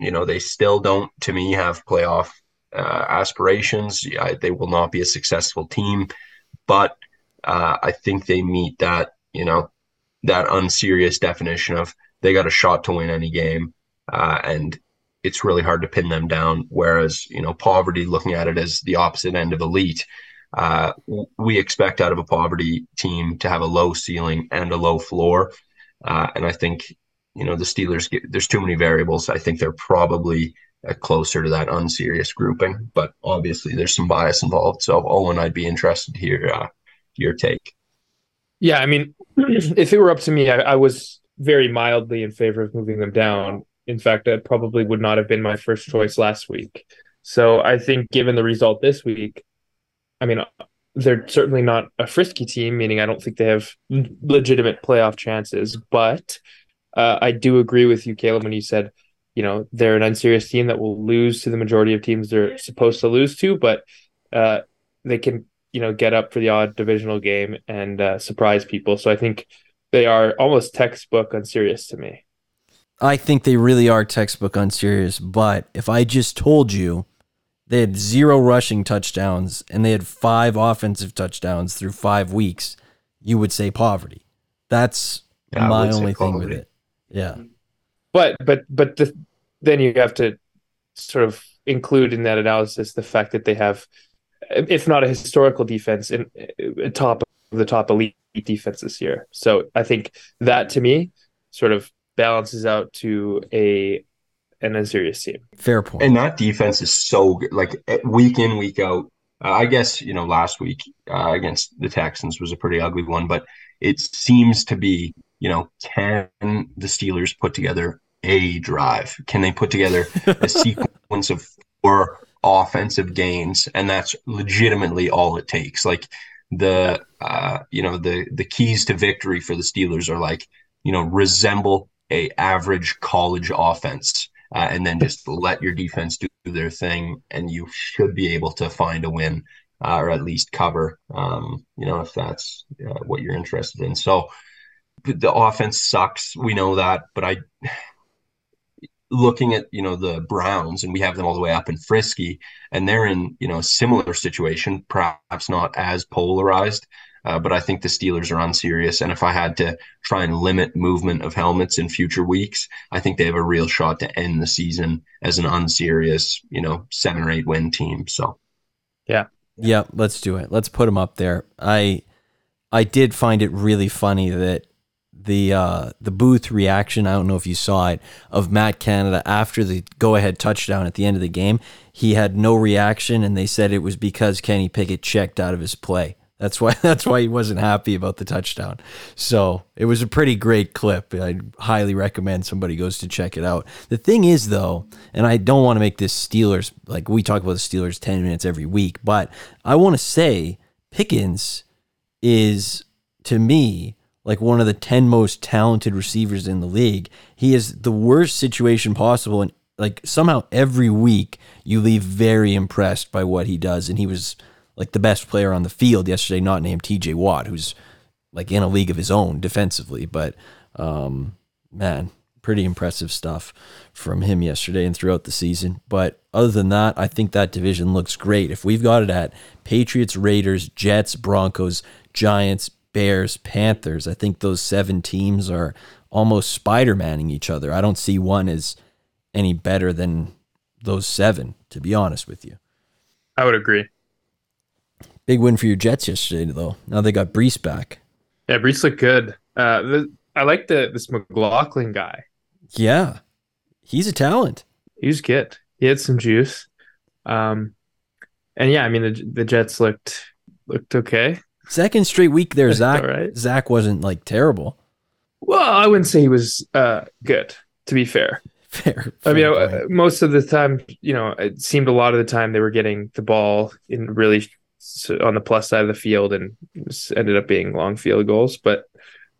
You know, they still don't, to me, have playoff uh, aspirations. I, they will not be a successful team, but uh, I think they meet that, you know, that unserious definition of they got a shot to win any game, uh, and it's really hard to pin them down. Whereas you know poverty, looking at it as the opposite end of elite, uh, we expect out of a poverty team to have a low ceiling and a low floor, uh, and I think you know the Steelers. Get, there's too many variables. I think they're probably uh, closer to that unserious grouping, but obviously there's some bias involved. So Owen, I'd be interested to hear uh, your take. Yeah, I mean, if it were up to me, I, I was very mildly in favor of moving them down. In fact, that probably would not have been my first choice last week. So I think, given the result this week, I mean, they're certainly not a frisky team, meaning I don't think they have legitimate playoff chances. But uh, I do agree with you, Caleb, when you said, you know, they're an unserious team that will lose to the majority of teams they're supposed to lose to, but uh, they can, you know, get up for the odd divisional game and uh, surprise people. So I think they are almost textbook unserious to me. I think they really are textbook unserious, but if I just told you they had zero rushing touchdowns and they had five offensive touchdowns through five weeks, you would say poverty. That's yeah, my only thing with it. Yeah. But but but the, then you have to sort of include in that analysis the fact that they have if not a historical defense in top of the top elite defense this year. So I think that to me sort of balances out to a an unserious team. Fair point. And that defense is so good. Like eh, week in, week out. Uh, I guess you know last week uh, against the Texans was a pretty ugly one, but it seems to be you know can the Steelers put together a drive? Can they put together a sequence of four offensive gains? And that's legitimately all it takes. Like the uh, you know the the keys to victory for the Steelers are like you know resemble a average college offense uh, and then just let your defense do their thing, and you should be able to find a win uh, or at least cover. Um, you know, if that's uh, what you're interested in. So the offense sucks. We know that, but I looking at you know the Browns and we have them all the way up in Frisky and they're in you know a similar situation perhaps not as polarized uh, but I think the Steelers are unserious and if I had to try and limit movement of helmets in future weeks I think they have a real shot to end the season as an unserious you know seven or eight win team so. Yeah. Yeah let's do it. Let's put them up there. I I did find it really funny that the uh, the booth reaction. I don't know if you saw it of Matt Canada after the go ahead touchdown at the end of the game. He had no reaction, and they said it was because Kenny Pickett checked out of his play. That's why that's why he wasn't happy about the touchdown. So it was a pretty great clip. I highly recommend somebody goes to check it out. The thing is though, and I don't want to make this Steelers like we talk about the Steelers 10 minutes every week, but I want to say Pickens is to me like one of the 10 most talented receivers in the league. He is the worst situation possible. And like somehow every week you leave very impressed by what he does. And he was like the best player on the field yesterday, not named TJ Watt, who's like in a league of his own defensively. But um, man, pretty impressive stuff from him yesterday and throughout the season. But other than that, I think that division looks great. If we've got it at Patriots, Raiders, Jets, Broncos, Giants, Bears, Panthers. I think those seven teams are almost Spider Manning each other. I don't see one as any better than those seven, to be honest with you. I would agree. Big win for your Jets yesterday, though. Now they got Breece back. Yeah, Breece looked good. Uh, the, I like the this McLaughlin guy. Yeah, he's a talent. He was good. He had some juice. Um, and yeah, I mean the the Jets looked looked okay. Second straight week there, Zach. right. Zach wasn't like terrible. Well, I wouldn't say he was uh, good. To be fair, fair. I mean, uh, most of the time, you know, it seemed a lot of the time they were getting the ball in really on the plus side of the field, and ended up being long field goals. But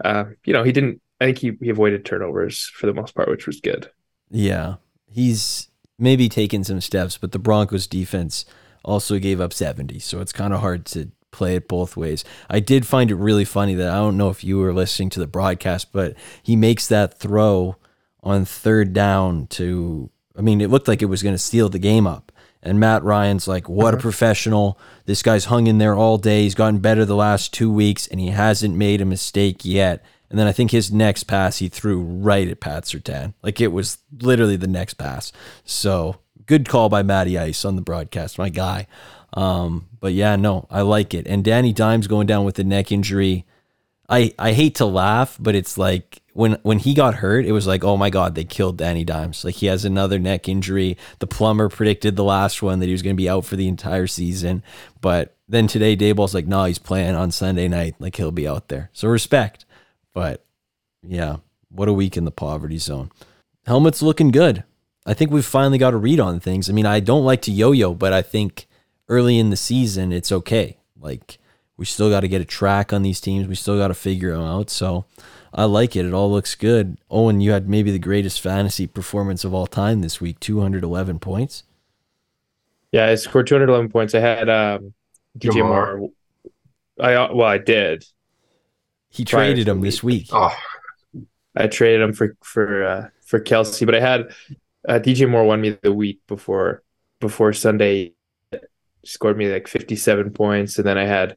uh, you know, he didn't. I think he, he avoided turnovers for the most part, which was good. Yeah, he's maybe taken some steps, but the Broncos defense also gave up 70, so it's kind of hard to play it both ways. I did find it really funny that I don't know if you were listening to the broadcast, but he makes that throw on third down to, I mean, it looked like it was going to steal the game up. And Matt Ryan's like, what a uh-huh. professional. This guy's hung in there all day. He's gotten better the last two weeks, and he hasn't made a mistake yet. And then I think his next pass he threw right at Pat Surtain. Like it was literally the next pass. So good call by Matty Ice on the broadcast, my guy. Um, but yeah, no, I like it. And Danny Dimes going down with a neck injury. I I hate to laugh, but it's like when when he got hurt, it was like, oh my god, they killed Danny Dimes. Like he has another neck injury. The plumber predicted the last one that he was going to be out for the entire season, but then today Daboll's like, no, he's playing on Sunday night. Like he'll be out there. So respect. But yeah, what a week in the poverty zone. Helmet's looking good. I think we've finally got a read on things. I mean, I don't like to yo-yo, but I think early in the season, it's okay. Like we still got to get a track on these teams. We still got to figure them out. So I like it. It all looks good. Owen, you had maybe the greatest fantasy performance of all time this week 211 points. Yeah, I scored 211 points. I had um, DJ Moore. I uh, well, I did. He traded him this week. Oh. I traded him for for uh, for Kelce, but I had uh, DJ Moore won me the week before before Sunday scored me like 57 points. And then I had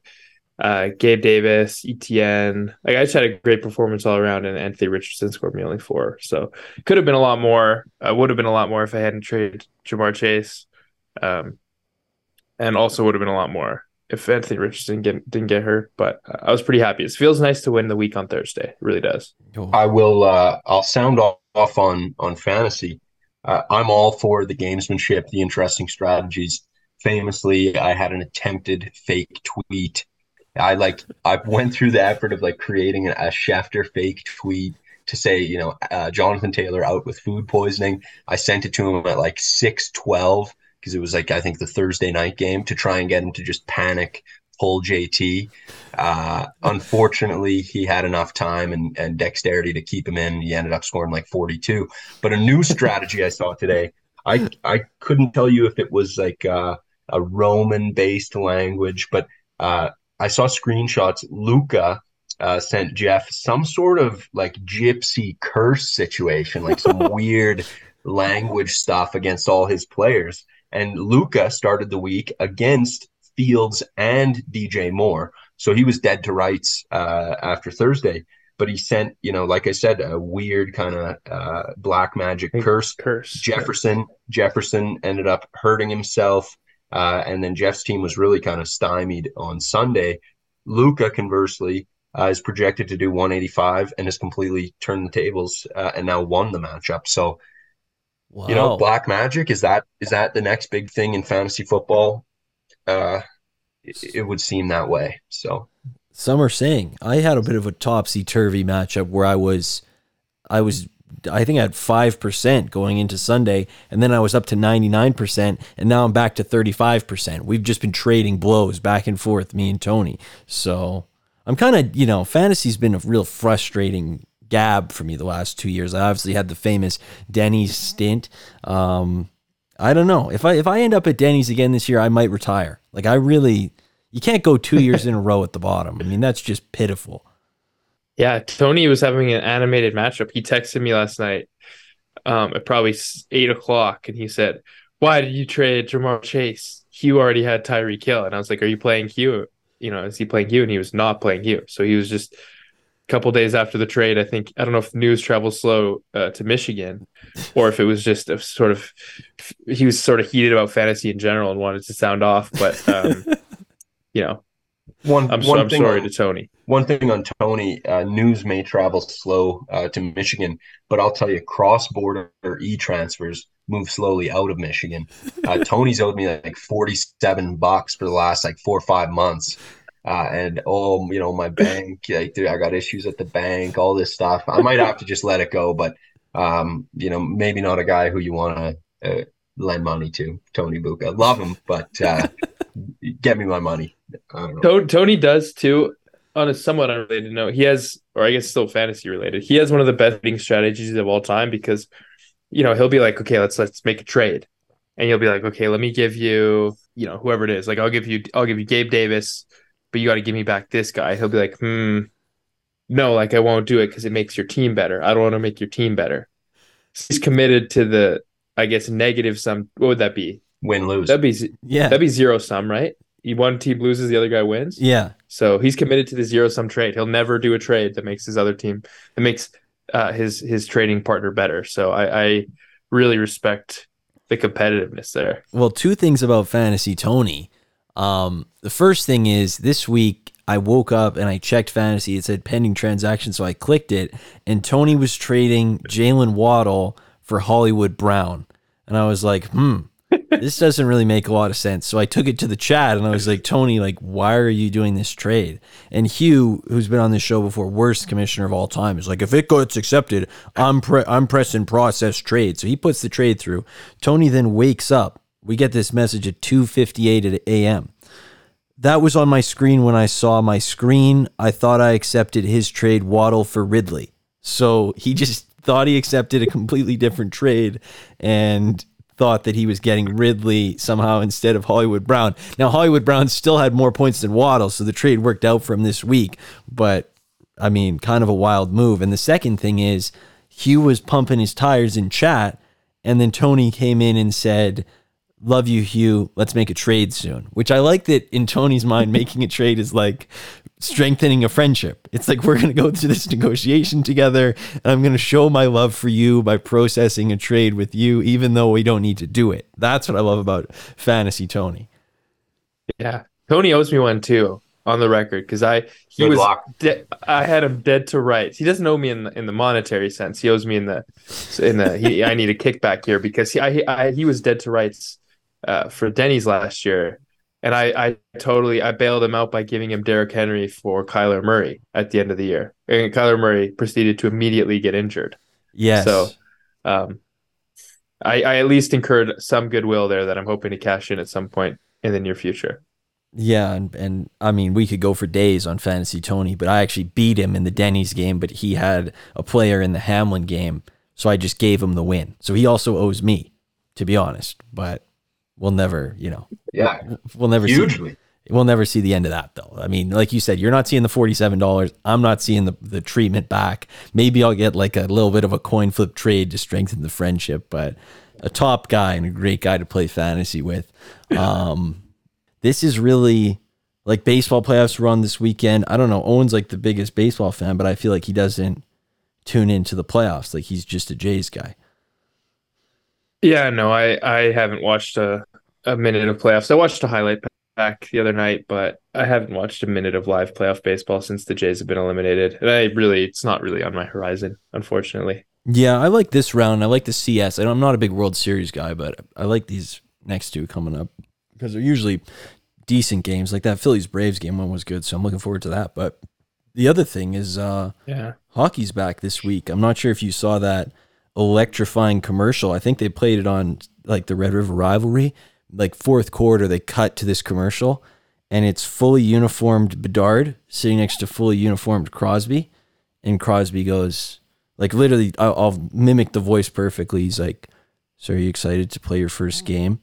uh, Gabe Davis, ETN. Like I just had a great performance all around, and Anthony Richardson scored me only four. So could have been a lot more. Uh, would have been a lot more if I hadn't traded Ja'Marr Chase, um, and also would have been a lot more if Anthony Richardson get, didn't get hurt. But uh, I was pretty happy. It feels nice to win the week on Thursday. It really does. I will. Uh, I'll sound off on on fantasy. Uh, I'm all for the gamesmanship, the interesting strategies famously I had an attempted fake tweet. I like I went through the effort of like creating a, a fake tweet to say, you know, uh, Jonathan Taylor out with food poisoning. I sent it to him at like six twelve because it was like I think the Thursday night game to try and get him to just panic pull JT. Uh, unfortunately, he had enough time and, and dexterity to keep him in. He ended up scoring like 42. But a new strategy I saw today, I I couldn't tell you if it was like uh, a Roman based language, but uh, I saw screenshots. Luca uh, sent Jeff some sort of like gypsy curse situation, like some weird language stuff against all his players. And Luca started the week against Fields and DJ Moore. So he was dead to rights uh, after Thursday. But he sent, you know, like I said, a weird kind of uh, black magic curse. Curse. Jefferson Jefferson ended up hurting himself, uh, and then Jeff's team was really kind of stymied on Sunday. Luca, conversely, uh, is projected to do 185 and has completely turned the tables uh, and now won the matchup. So, Wow. you know, black magic is that is that the next big thing in fantasy football? Uh, it, it would seem that way. So, Some are saying I had a bit of a topsy turvy matchup where I was, I was, I think I had five percent going into Sunday, and then I was up to ninety nine percent, and now I'm back to thirty five percent. We've just been trading blows back and forth, me and Tony. So I'm kind of, you know, fantasy's been a real frustrating gab for me the last two years. I obviously had the famous Denny's stint. Um, I don't know if I if I end up at Denny's again this year, I might retire. Like I really, you can't go two years in a row at the bottom. I mean, that's just pitiful. Yeah, Tony was having an animated matchup. He texted me last night um, at probably eight o'clock, and he said, "Why did you trade Ja'Marr Chase? Hugh already had Tyreek Hill." And I was like, "Are you playing Hugh? You know, is he playing Hugh?" And he was not playing Hugh. So he was just a couple days after the trade. I think I don't know if the news traveled slow uh, to Michigan, or if it was just a sort of he was sort of heated about fantasy in general and wanted to sound off. But um, you know, one I'm, so, I'm thing sorry to Tony. One thing on Tony, uh, news may travel slow uh, to Michigan, but I'll tell you, cross-border e-transfers move slowly out of Michigan. Uh, Tony's owed me like 47 bucks for the last like four or five months. Uh, and oh, you know, my bank, like, dude, I got issues at the bank, all this stuff. I might have to just let it go, but um, you know, maybe not a guy who you want to uh, lend money to, Tony Buka. Love him, but uh, get me my money. I don't know. Tony does too. On a somewhat unrelated note, he has, or I guess still fantasy related. He has one of the best betting strategies of all time because, you know, he'll be like, okay, let's let's make a trade, and you'll be like, okay, let me give you, you know, whoever it is. Like, I'll give you, I'll give you Gabe Davis, but you got to give me back this guy. He'll be like, hmm, no, like I won't do it because it makes your team better. I don't want to make your team better. He's committed to the, I guess, negative sum. What would that be? Win lose. That'd be Yeah, that'd be zero sum, right? One team loses, the other guy wins. yeah. So he's committed to the zero sum trade. He'll never do a trade that makes his other team that makes uh, his his trading partner better. So I, I really respect the competitiveness there. Well, two things about fantasy Tony. Um, the first thing is this week I woke up and I checked fantasy. It said pending transaction, so I clicked it, and Tony was trading Jaylen Waddle for Hollywood Brown, and I was like, hmm. This doesn't really make a lot of sense. So I took it to the chat and I was like, Tony, like, why are you doing this trade? And Hugh, who's been on this show before, worst commissioner of all time, is like, if it gets accepted, I'm pre- I'm pressing process trade. So he puts the trade through. Tony then wakes up. We get this message at 2:58 at a.m. That was on my screen when I saw my screen. I thought I accepted his trade Waddle for Ridley. So he just thought he accepted a completely different trade and thought that he was getting Ridley somehow instead of Hollywood Brown. Now Hollywood Brown still had more points than Waddle, so the trade worked out for him this week, but I mean, kind of a wild move. And the second thing is Hugh was pumping his tires in chat and then Tony came in and said, Love you, Hugh. Let's make a trade soon. Which I like that in Tony's mind, making a trade is like strengthening a friendship. It's like we're going to go through this negotiation together, and I'm going to show my love for you by processing a trade with you, even though we don't need to do it. That's what I love about fantasy Tony. Yeah, Tony owes me one too on the record because I he Good was luck. de- I had him dead to rights. He doesn't owe me in the in the monetary sense. He owes me in the in the he, I need a kickback here because he I, I he was dead to rights uh, for Denny's last year, and I I totally I bailed him out by giving him Derrick Henry for Kyler Murray at the end of the year, and Kyler Murray proceeded to immediately get injured. Yes. So, um, I I at least incurred some goodwill there that I'm hoping to cash in at some point in the near future. Yeah, and, and I mean, we could go for days on Fantasy Tony, but I actually beat him in the Denny's game, but he had a player in the Hamlin game, so I just gave him the win. So he also owes me, to be honest. But we'll never, you know, Yeah, we'll never see hugely. we'll never see the end of that though. I mean, like you said, you're not seeing the forty-seven dollars. I'm not seeing the, the treatment back. Maybe I'll get like a little bit of a coin flip trade to strengthen the friendship, but a top guy and a great guy to play fantasy with. Um, this is really like baseball playoffs run this weekend. I don't know. Owen's like the biggest baseball fan, but I feel like he doesn't tune into the playoffs. Like he's just a Jays guy. Yeah, no, I I haven't watched a a minute of playoffs. I watched a highlight back the other night, but I haven't watched a minute of live playoff baseball since the Jays have been eliminated. And I really, it's not really on my horizon, unfortunately. Yeah, I like this round. I like the CS. I'm not a big World Series guy, but I like these next two coming up because they're usually decent games. Like that Phillies Braves game one was good, so I'm looking forward to that. But the other thing is uh, Yeah. hockey's back this week. I'm not sure if you saw that electrifying commercial. I think they played it on like the Red River rivalry. Like fourth quarter, they cut to this commercial, and it's fully uniformed Bedard sitting next to fully uniformed Crosby, and Crosby goes like literally. I'll, I'll mimic the voice perfectly. He's like, "So are you excited to play your first game?"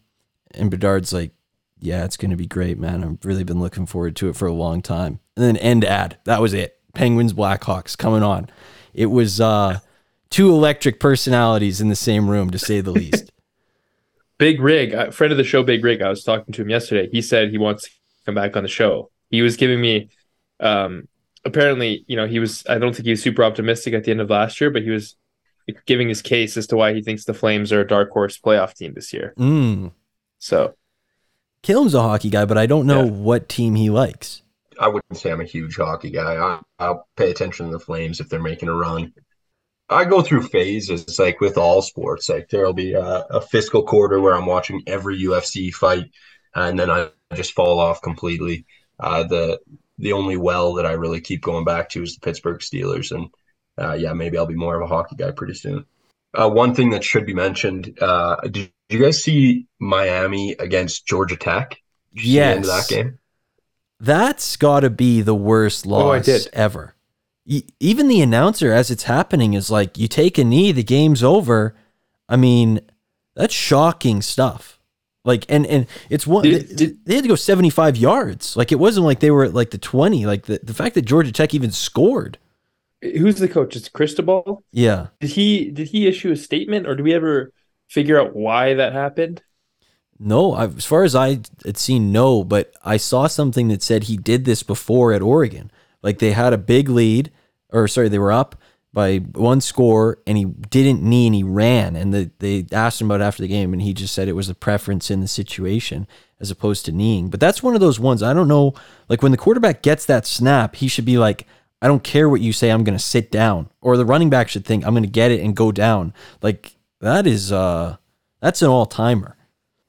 And Bedard's like, "Yeah, it's gonna be great, man. I've really been looking forward to it for a long time." And then end ad. That was it. Penguins Blackhawks coming on. It was uh, two electric personalities in the same room, to say the least. Big Rig, a friend of the show, Big Rig, I was talking to him yesterday. He said he wants to come back on the show. He was giving me, um, apparently, you know, he was, I don't think he was super optimistic at the end of last year, but he was giving his case as to why he thinks the Flames are a dark horse playoff team this year. Mm. So, Killam's a hockey guy, but I don't know Yeah. what team he likes. I wouldn't say I'm a huge hockey guy. I, I'll pay attention to the Flames if they're making a run. I go through phases. It's like with all sports. Like there'll be a, a fiscal quarter where I'm watching every UFC fight, and then I just fall off completely. Uh, the the only well that I really keep going back to is the Pittsburgh Steelers, and uh, yeah, maybe I'll be more of a hockey guy pretty soon. Uh, one thing that should be mentioned: uh, Did you guys see Miami against Georgia Tech? Did the end of Yes. that game. That's got to be the worst loss Oh, I did. ever. Even the announcer, as it's happening, is like, "You take a knee, the game's over." I mean, that's shocking stuff. Like, and and it's one. Did- they, did- they had to go seventy five yards. Like, it wasn't like they were at like the twenty. Like the the fact that Georgia Tech even scored. who's the coach? It's Cristobal. Yeah. Did he did he issue a statement, or do we ever figure out why that happened? No, I, as far as I had seen, no, but I saw something that said he did this before at Oregon. Like they had a big lead, or sorry, they were up by one score, and he didn't knee and he ran. And the, they asked him about it after the game, and he just said it was a preference in the situation as opposed to kneeing. But that's one of those ones I don't know. Like when the quarterback gets that snap, he should be like, I don't care what you say, I'm going to sit down. Or the running back should think, I'm going to get it and go down. Like that is, uh, that's an all timer.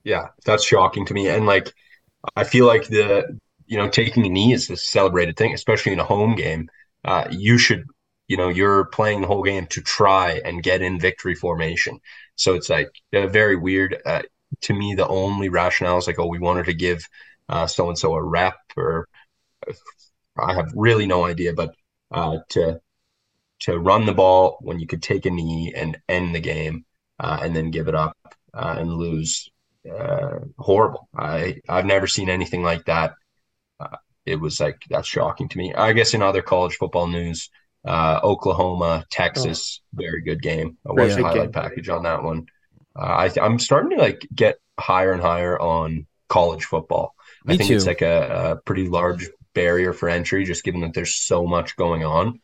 Yeah, that's shocking to me. And like, I feel like the, you know, taking a knee is a celebrated thing, especially in a home game. Uh, you should, you know, you're playing the whole game to try and get in victory formation. So it's like uh, very weird. Uh, to me, the only rationale is like, oh, we wanted to give so and so a rep, or I have really no idea, but uh, to to run the ball when you could take a knee and end the game, uh, and then give it up uh, and lose horrible. I I've never seen anything like that. It was like that's shocking to me. I guess in other college football news, uh, Oklahoma, Texas, very good game. I watched the highlight game. package on that one. Uh, I I'm starting to like get higher and higher on college football. Me I think too. it's like a, a pretty large barrier for entry, just given that there's so much going on.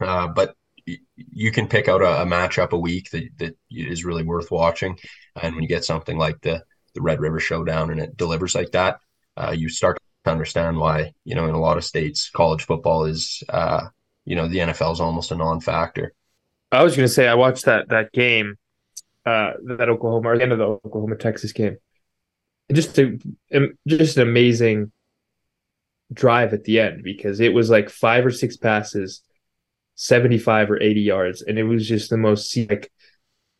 Uh, but y- you can pick out a, a matchup a week that, that is really worth watching. And when you get something like the the Red River Showdown and it delivers like that, uh, you start to understand why you know in a lot of states college football is uh, you know the NFL is almost a non-factor. I was going to say I watched that that game, uh, that Oklahoma or the end of the Oklahoma Texas game. Just a just an amazing drive at the end because it was like five or six passes, seventy five or eighty yards, and it was just the most like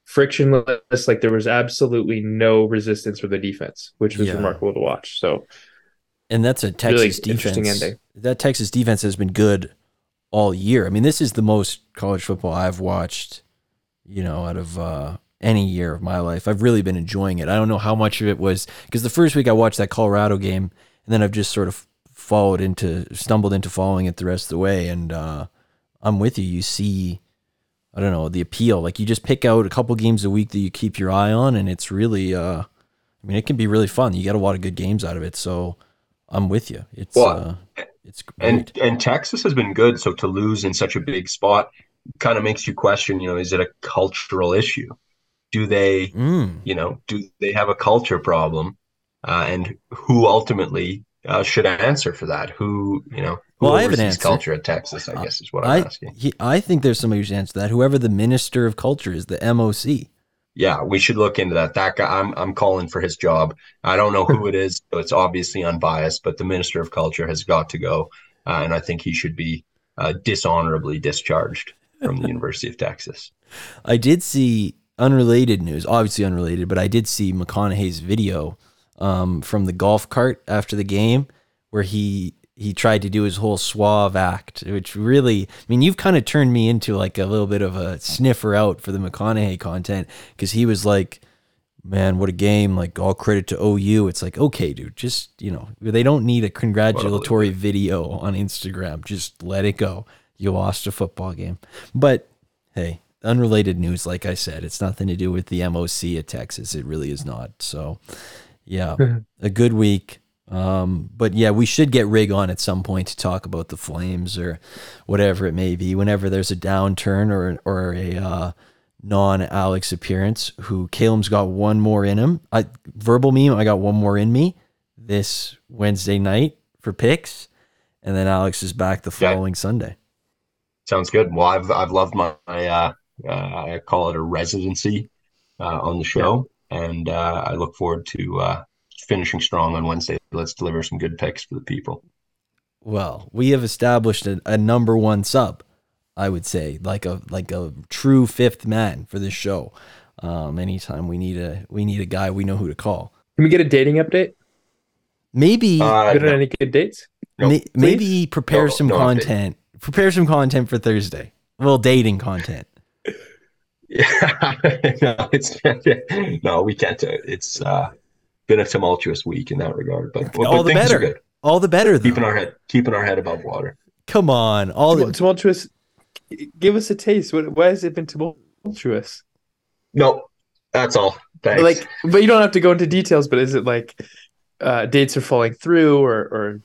frictionless. Like there was absolutely no resistance for the defense, which was Yeah. remarkable to watch. So And that's a Texas interesting defense. That Texas defense has been good all year. I mean, this is the most college football I've watched, you know, out of uh, any year of my life. I've really been enjoying it. I don't know how much of it was because the first week I watched that Colorado game, and then I've just sort of followed into, stumbled into following it the rest of the way. And uh, I'm with you. You see, I don't know, the appeal. Like you just pick out a couple games a week that you keep your eye on, and it's really, uh, I mean, it can be really fun. You get a lot of good games out of it. So I'm with you. It's, Well, uh, it's great. And and Texas has been good, so to lose in such a big spot kind of makes you question, you know, is it a cultural issue? Do they, Mm. you know, do they have a culture problem? Uh, and who ultimately uh, should answer for that? Who, you know, who Well, I have an answer. culture at Texas, I guess is what I'm I asking. he, I think there's somebody who should answer that. Whoever the minister of culture is, the MOC. Yeah, we should look into that. That guy, I'm I'm calling for his job. I don't know who it is, so it's obviously unbiased, but the Minister of Culture has got to go, uh, and I think he should be uh, dishonorably discharged from the University of Texas. I did see unrelated news, obviously unrelated, but I did see McConaughey's video um, from the golf cart after the game where he he tried to do his whole suave act, which really, I mean, you've kind of turned me into like a little bit of a sniffer out for the McConaughey content because he was like, man, what a game! Like all credit to OU. It's like, okay, dude, just you know, they don't need a congratulatory video on Instagram. Just let it go. You lost a football game, but hey, unrelated news. Like I said, it's nothing to do with the MOC at Texas. It really is not. So, yeah, a good week. Um, but yeah, we should get Rig on at some point to talk about the Flames or whatever it may be. Whenever there's a downturn or or a uh, non Alex appearance, who Caleb's got one more in him. I verbal meme. I got one more in me this Wednesday night for picks, and then Alex is back the Yeah. following Sunday. Sounds good. Well, I've I've loved my, uh, uh, I call it a residency uh, on the show, and uh, I look forward to uh, finishing strong on Wednesday. Let's deliver some good picks for the people. Well, we have established a, a number one sub, I would say, like a like a true fifth man for this show. Um, anytime we need a we need a guy, we know who to call. Can we get a dating update? Maybe Uh, Good no, any good dates? no, may- maybe prepare No, some no update. content. Prepare some content for Thursday. Well, dating content. Yeah, no, it's no, we can't. uh, It's uh, been a tumultuous week in that regard, but, but All the better. are good. All the better though. Keeping our head, keeping our head above water. Come on, all the, tumultuous. Give us a taste. What, why has it been tumultuous? No, that's all. Thanks. Like, but you don't have to go into details. But is it like uh, dates are falling through, or or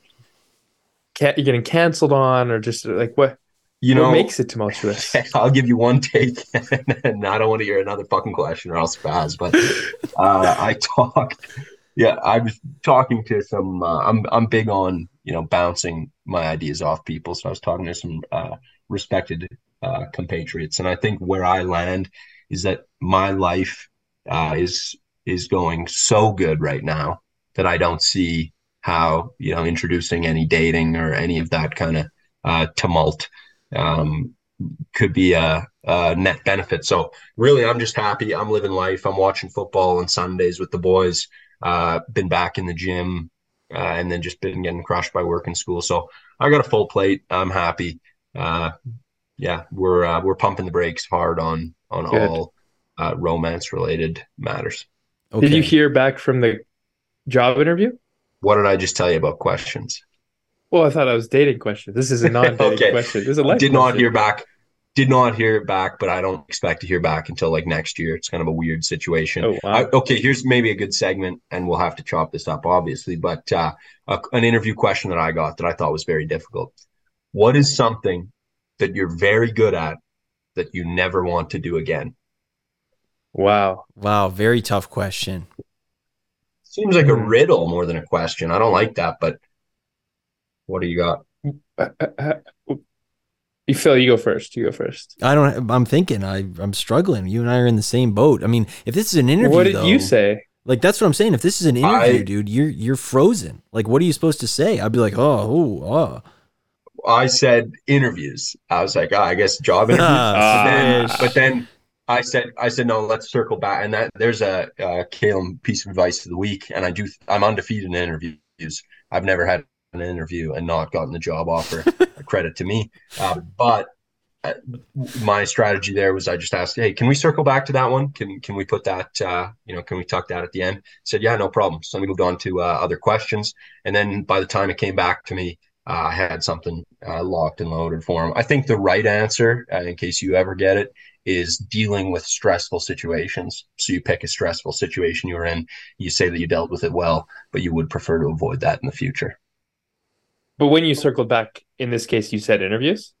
ca- you're getting canceled on, or just like what? you what know, makes it tumultuous? I'll give you one take, and I don't want to hear another fucking question, or I'll spaz. But uh, I talked. Yeah, I was talking to some. Uh, I'm I'm big on you know bouncing my ideas off people, so I was talking to some uh, respected uh, compatriots, and I think where I land is that my life uh, is is going so good right now that I don't see how you know introducing any dating or any of that kind of uh, tumult um, could be a, a net benefit. So really, I'm just happy. I'm living life. I'm watching football on Sundays with the boys. Uh, been back in the gym, uh, and then just been getting crushed by work and school. So I got a full plate. I'm happy. Uh, yeah, we're uh, we're pumping the brakes hard on on Good. all uh, romance related matters. okay. Did you hear back from the job interview? What did I just tell you about questions? Well, I thought I was dating question. This is a non-dating Okay. question. This is a life did not hear back. Did not hear it back, but I don't expect to hear back until like next year. It's kind of a weird situation. Oh wow! I, okay, here's maybe a good segment, and we'll have to chop this up, obviously. But uh, a, an interview question that I got that I thought was very difficult. What is something that you're very good at that you never want to do again? wow. Wow, very tough question. Seems like a Hmm. riddle more than a question. I don't like that, but what do you got? You Phil, you go first. You go first. I don't. I'm thinking. I I'm struggling. You and I are in the same boat. I mean, if this is an interview, what did though, you say? Like that's what I'm saying. If this is an interview, I- dude, you're you're frozen. Like, what are you supposed to say? I'd be like, oh, oh, oh. I said interviews. I was like, oh, I guess job interviews. Ah, but, then, but then I said, I said, no, let's circle back. And that there's a, uh Caleb piece of advice of the week. And I do, I'm undefeated in interviews. I've never had an interview and not gotten the job offer. Credit to me. Uh, but uh, my strategy there was I just asked, hey, can we circle back to that one? Can can we put that, uh, you know, can we tuck that at the end? Said, yeah, no problem. So we moved on to uh, other questions. And then by the time it came back to me, uh, I had something uh, locked and loaded for him. I think the right answer, uh, in case you ever get it, is dealing with stressful situations. So you pick a stressful situation you were in, you say that you dealt with it well, but you would prefer to avoid that in the future. But when you circled back, in this case, you said interviews.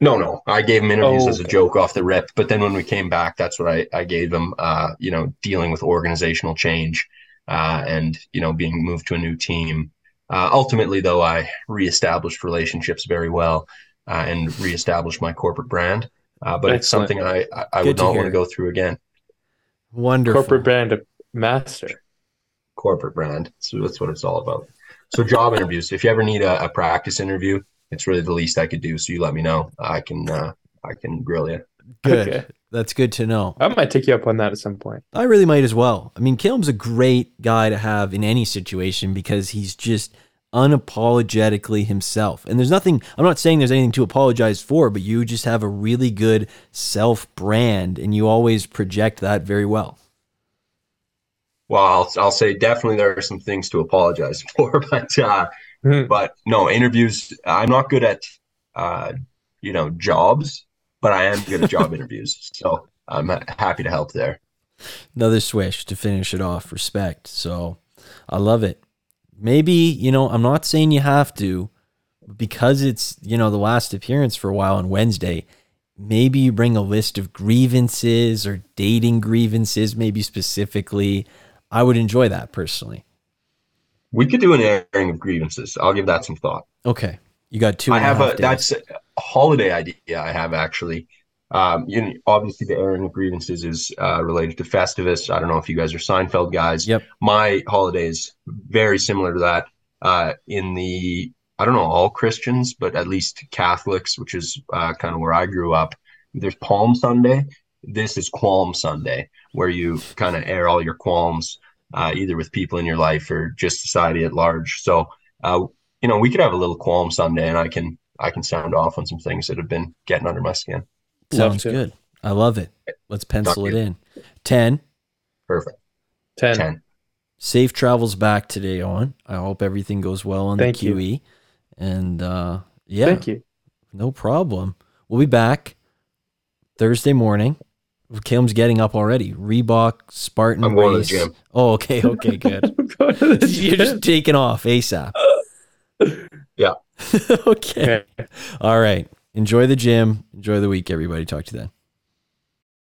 No, no, I gave him interviews Oh, as a okay. joke off the rip. But then when we came back, that's what I, I gave him. Uh, you know, dealing with organizational change, uh, and you know, being moved to a new team. Uh, ultimately, though, I reestablished relationships very well uh, and reestablished my corporate brand. Uh, but it's something I I, I would to not want to go through again. Wonderful. Corporate brand master. Corporate brand. So that's what it's all about. So job interviews. If you ever need a, a practice interview, it's really the least I could do. So you let me know. I can uh, I can grill you. Good. Okay. That's good to know. I might take you up on that at some point. I really might as well. I mean, Caleb's a great guy to have in any situation because he's just unapologetically himself. And there's nothing, I'm not saying there's anything to apologize for, but you just have a really good self brand and you always project that very well. Well, I'll, I'll say definitely there are some things to apologize for, but uh, Hmm. but no interviews. I'm not good at uh, you know jobs, but I am good at job interviews. So I'm happy to help there. Another swish to finish it off. Respect. So I love it. Maybe, you know, I'm not saying you have to, because it's, you know, the last appearance for a while on Wednesday, maybe you bring a list of grievances or dating grievances, maybe specifically. I would enjoy that personally. We could do an airing of grievances. I'll give that some thought. Okay. You got two. I have a days. that's a holiday idea. I have actually. Um, you know, obviously the airing of grievances is uh, related to Festivus. I don't know if you guys are Seinfeld guys. Yep. My holiday is very similar to that. Uh, in the I don't know all Christians, but at least Catholics, which is uh, kind of where I grew up. There's Palm Sunday. This is Qualm Sunday, where you kind of air all your qualms, uh, either with people in your life or just society at large. So, uh, you know, we could have a little Qualm Sunday, and I can I can sound off on some things that have been getting under my skin. Sounds to. good. I love it. Let's pencil it in. 10. Perfect. 10. Ten. Safe travels back today on. I hope everything goes well on Thank the you. QE. And uh, yeah, Thank you. no problem. We'll be back Thursday morning. Caleb's getting up already. Reebok Spartan I'm going to the race. gym. Oh, okay, okay, good. Go You're just taking off ASAP. Yeah. okay. Okay. All right. Enjoy the gym. Enjoy the week, everybody. Talk to you then.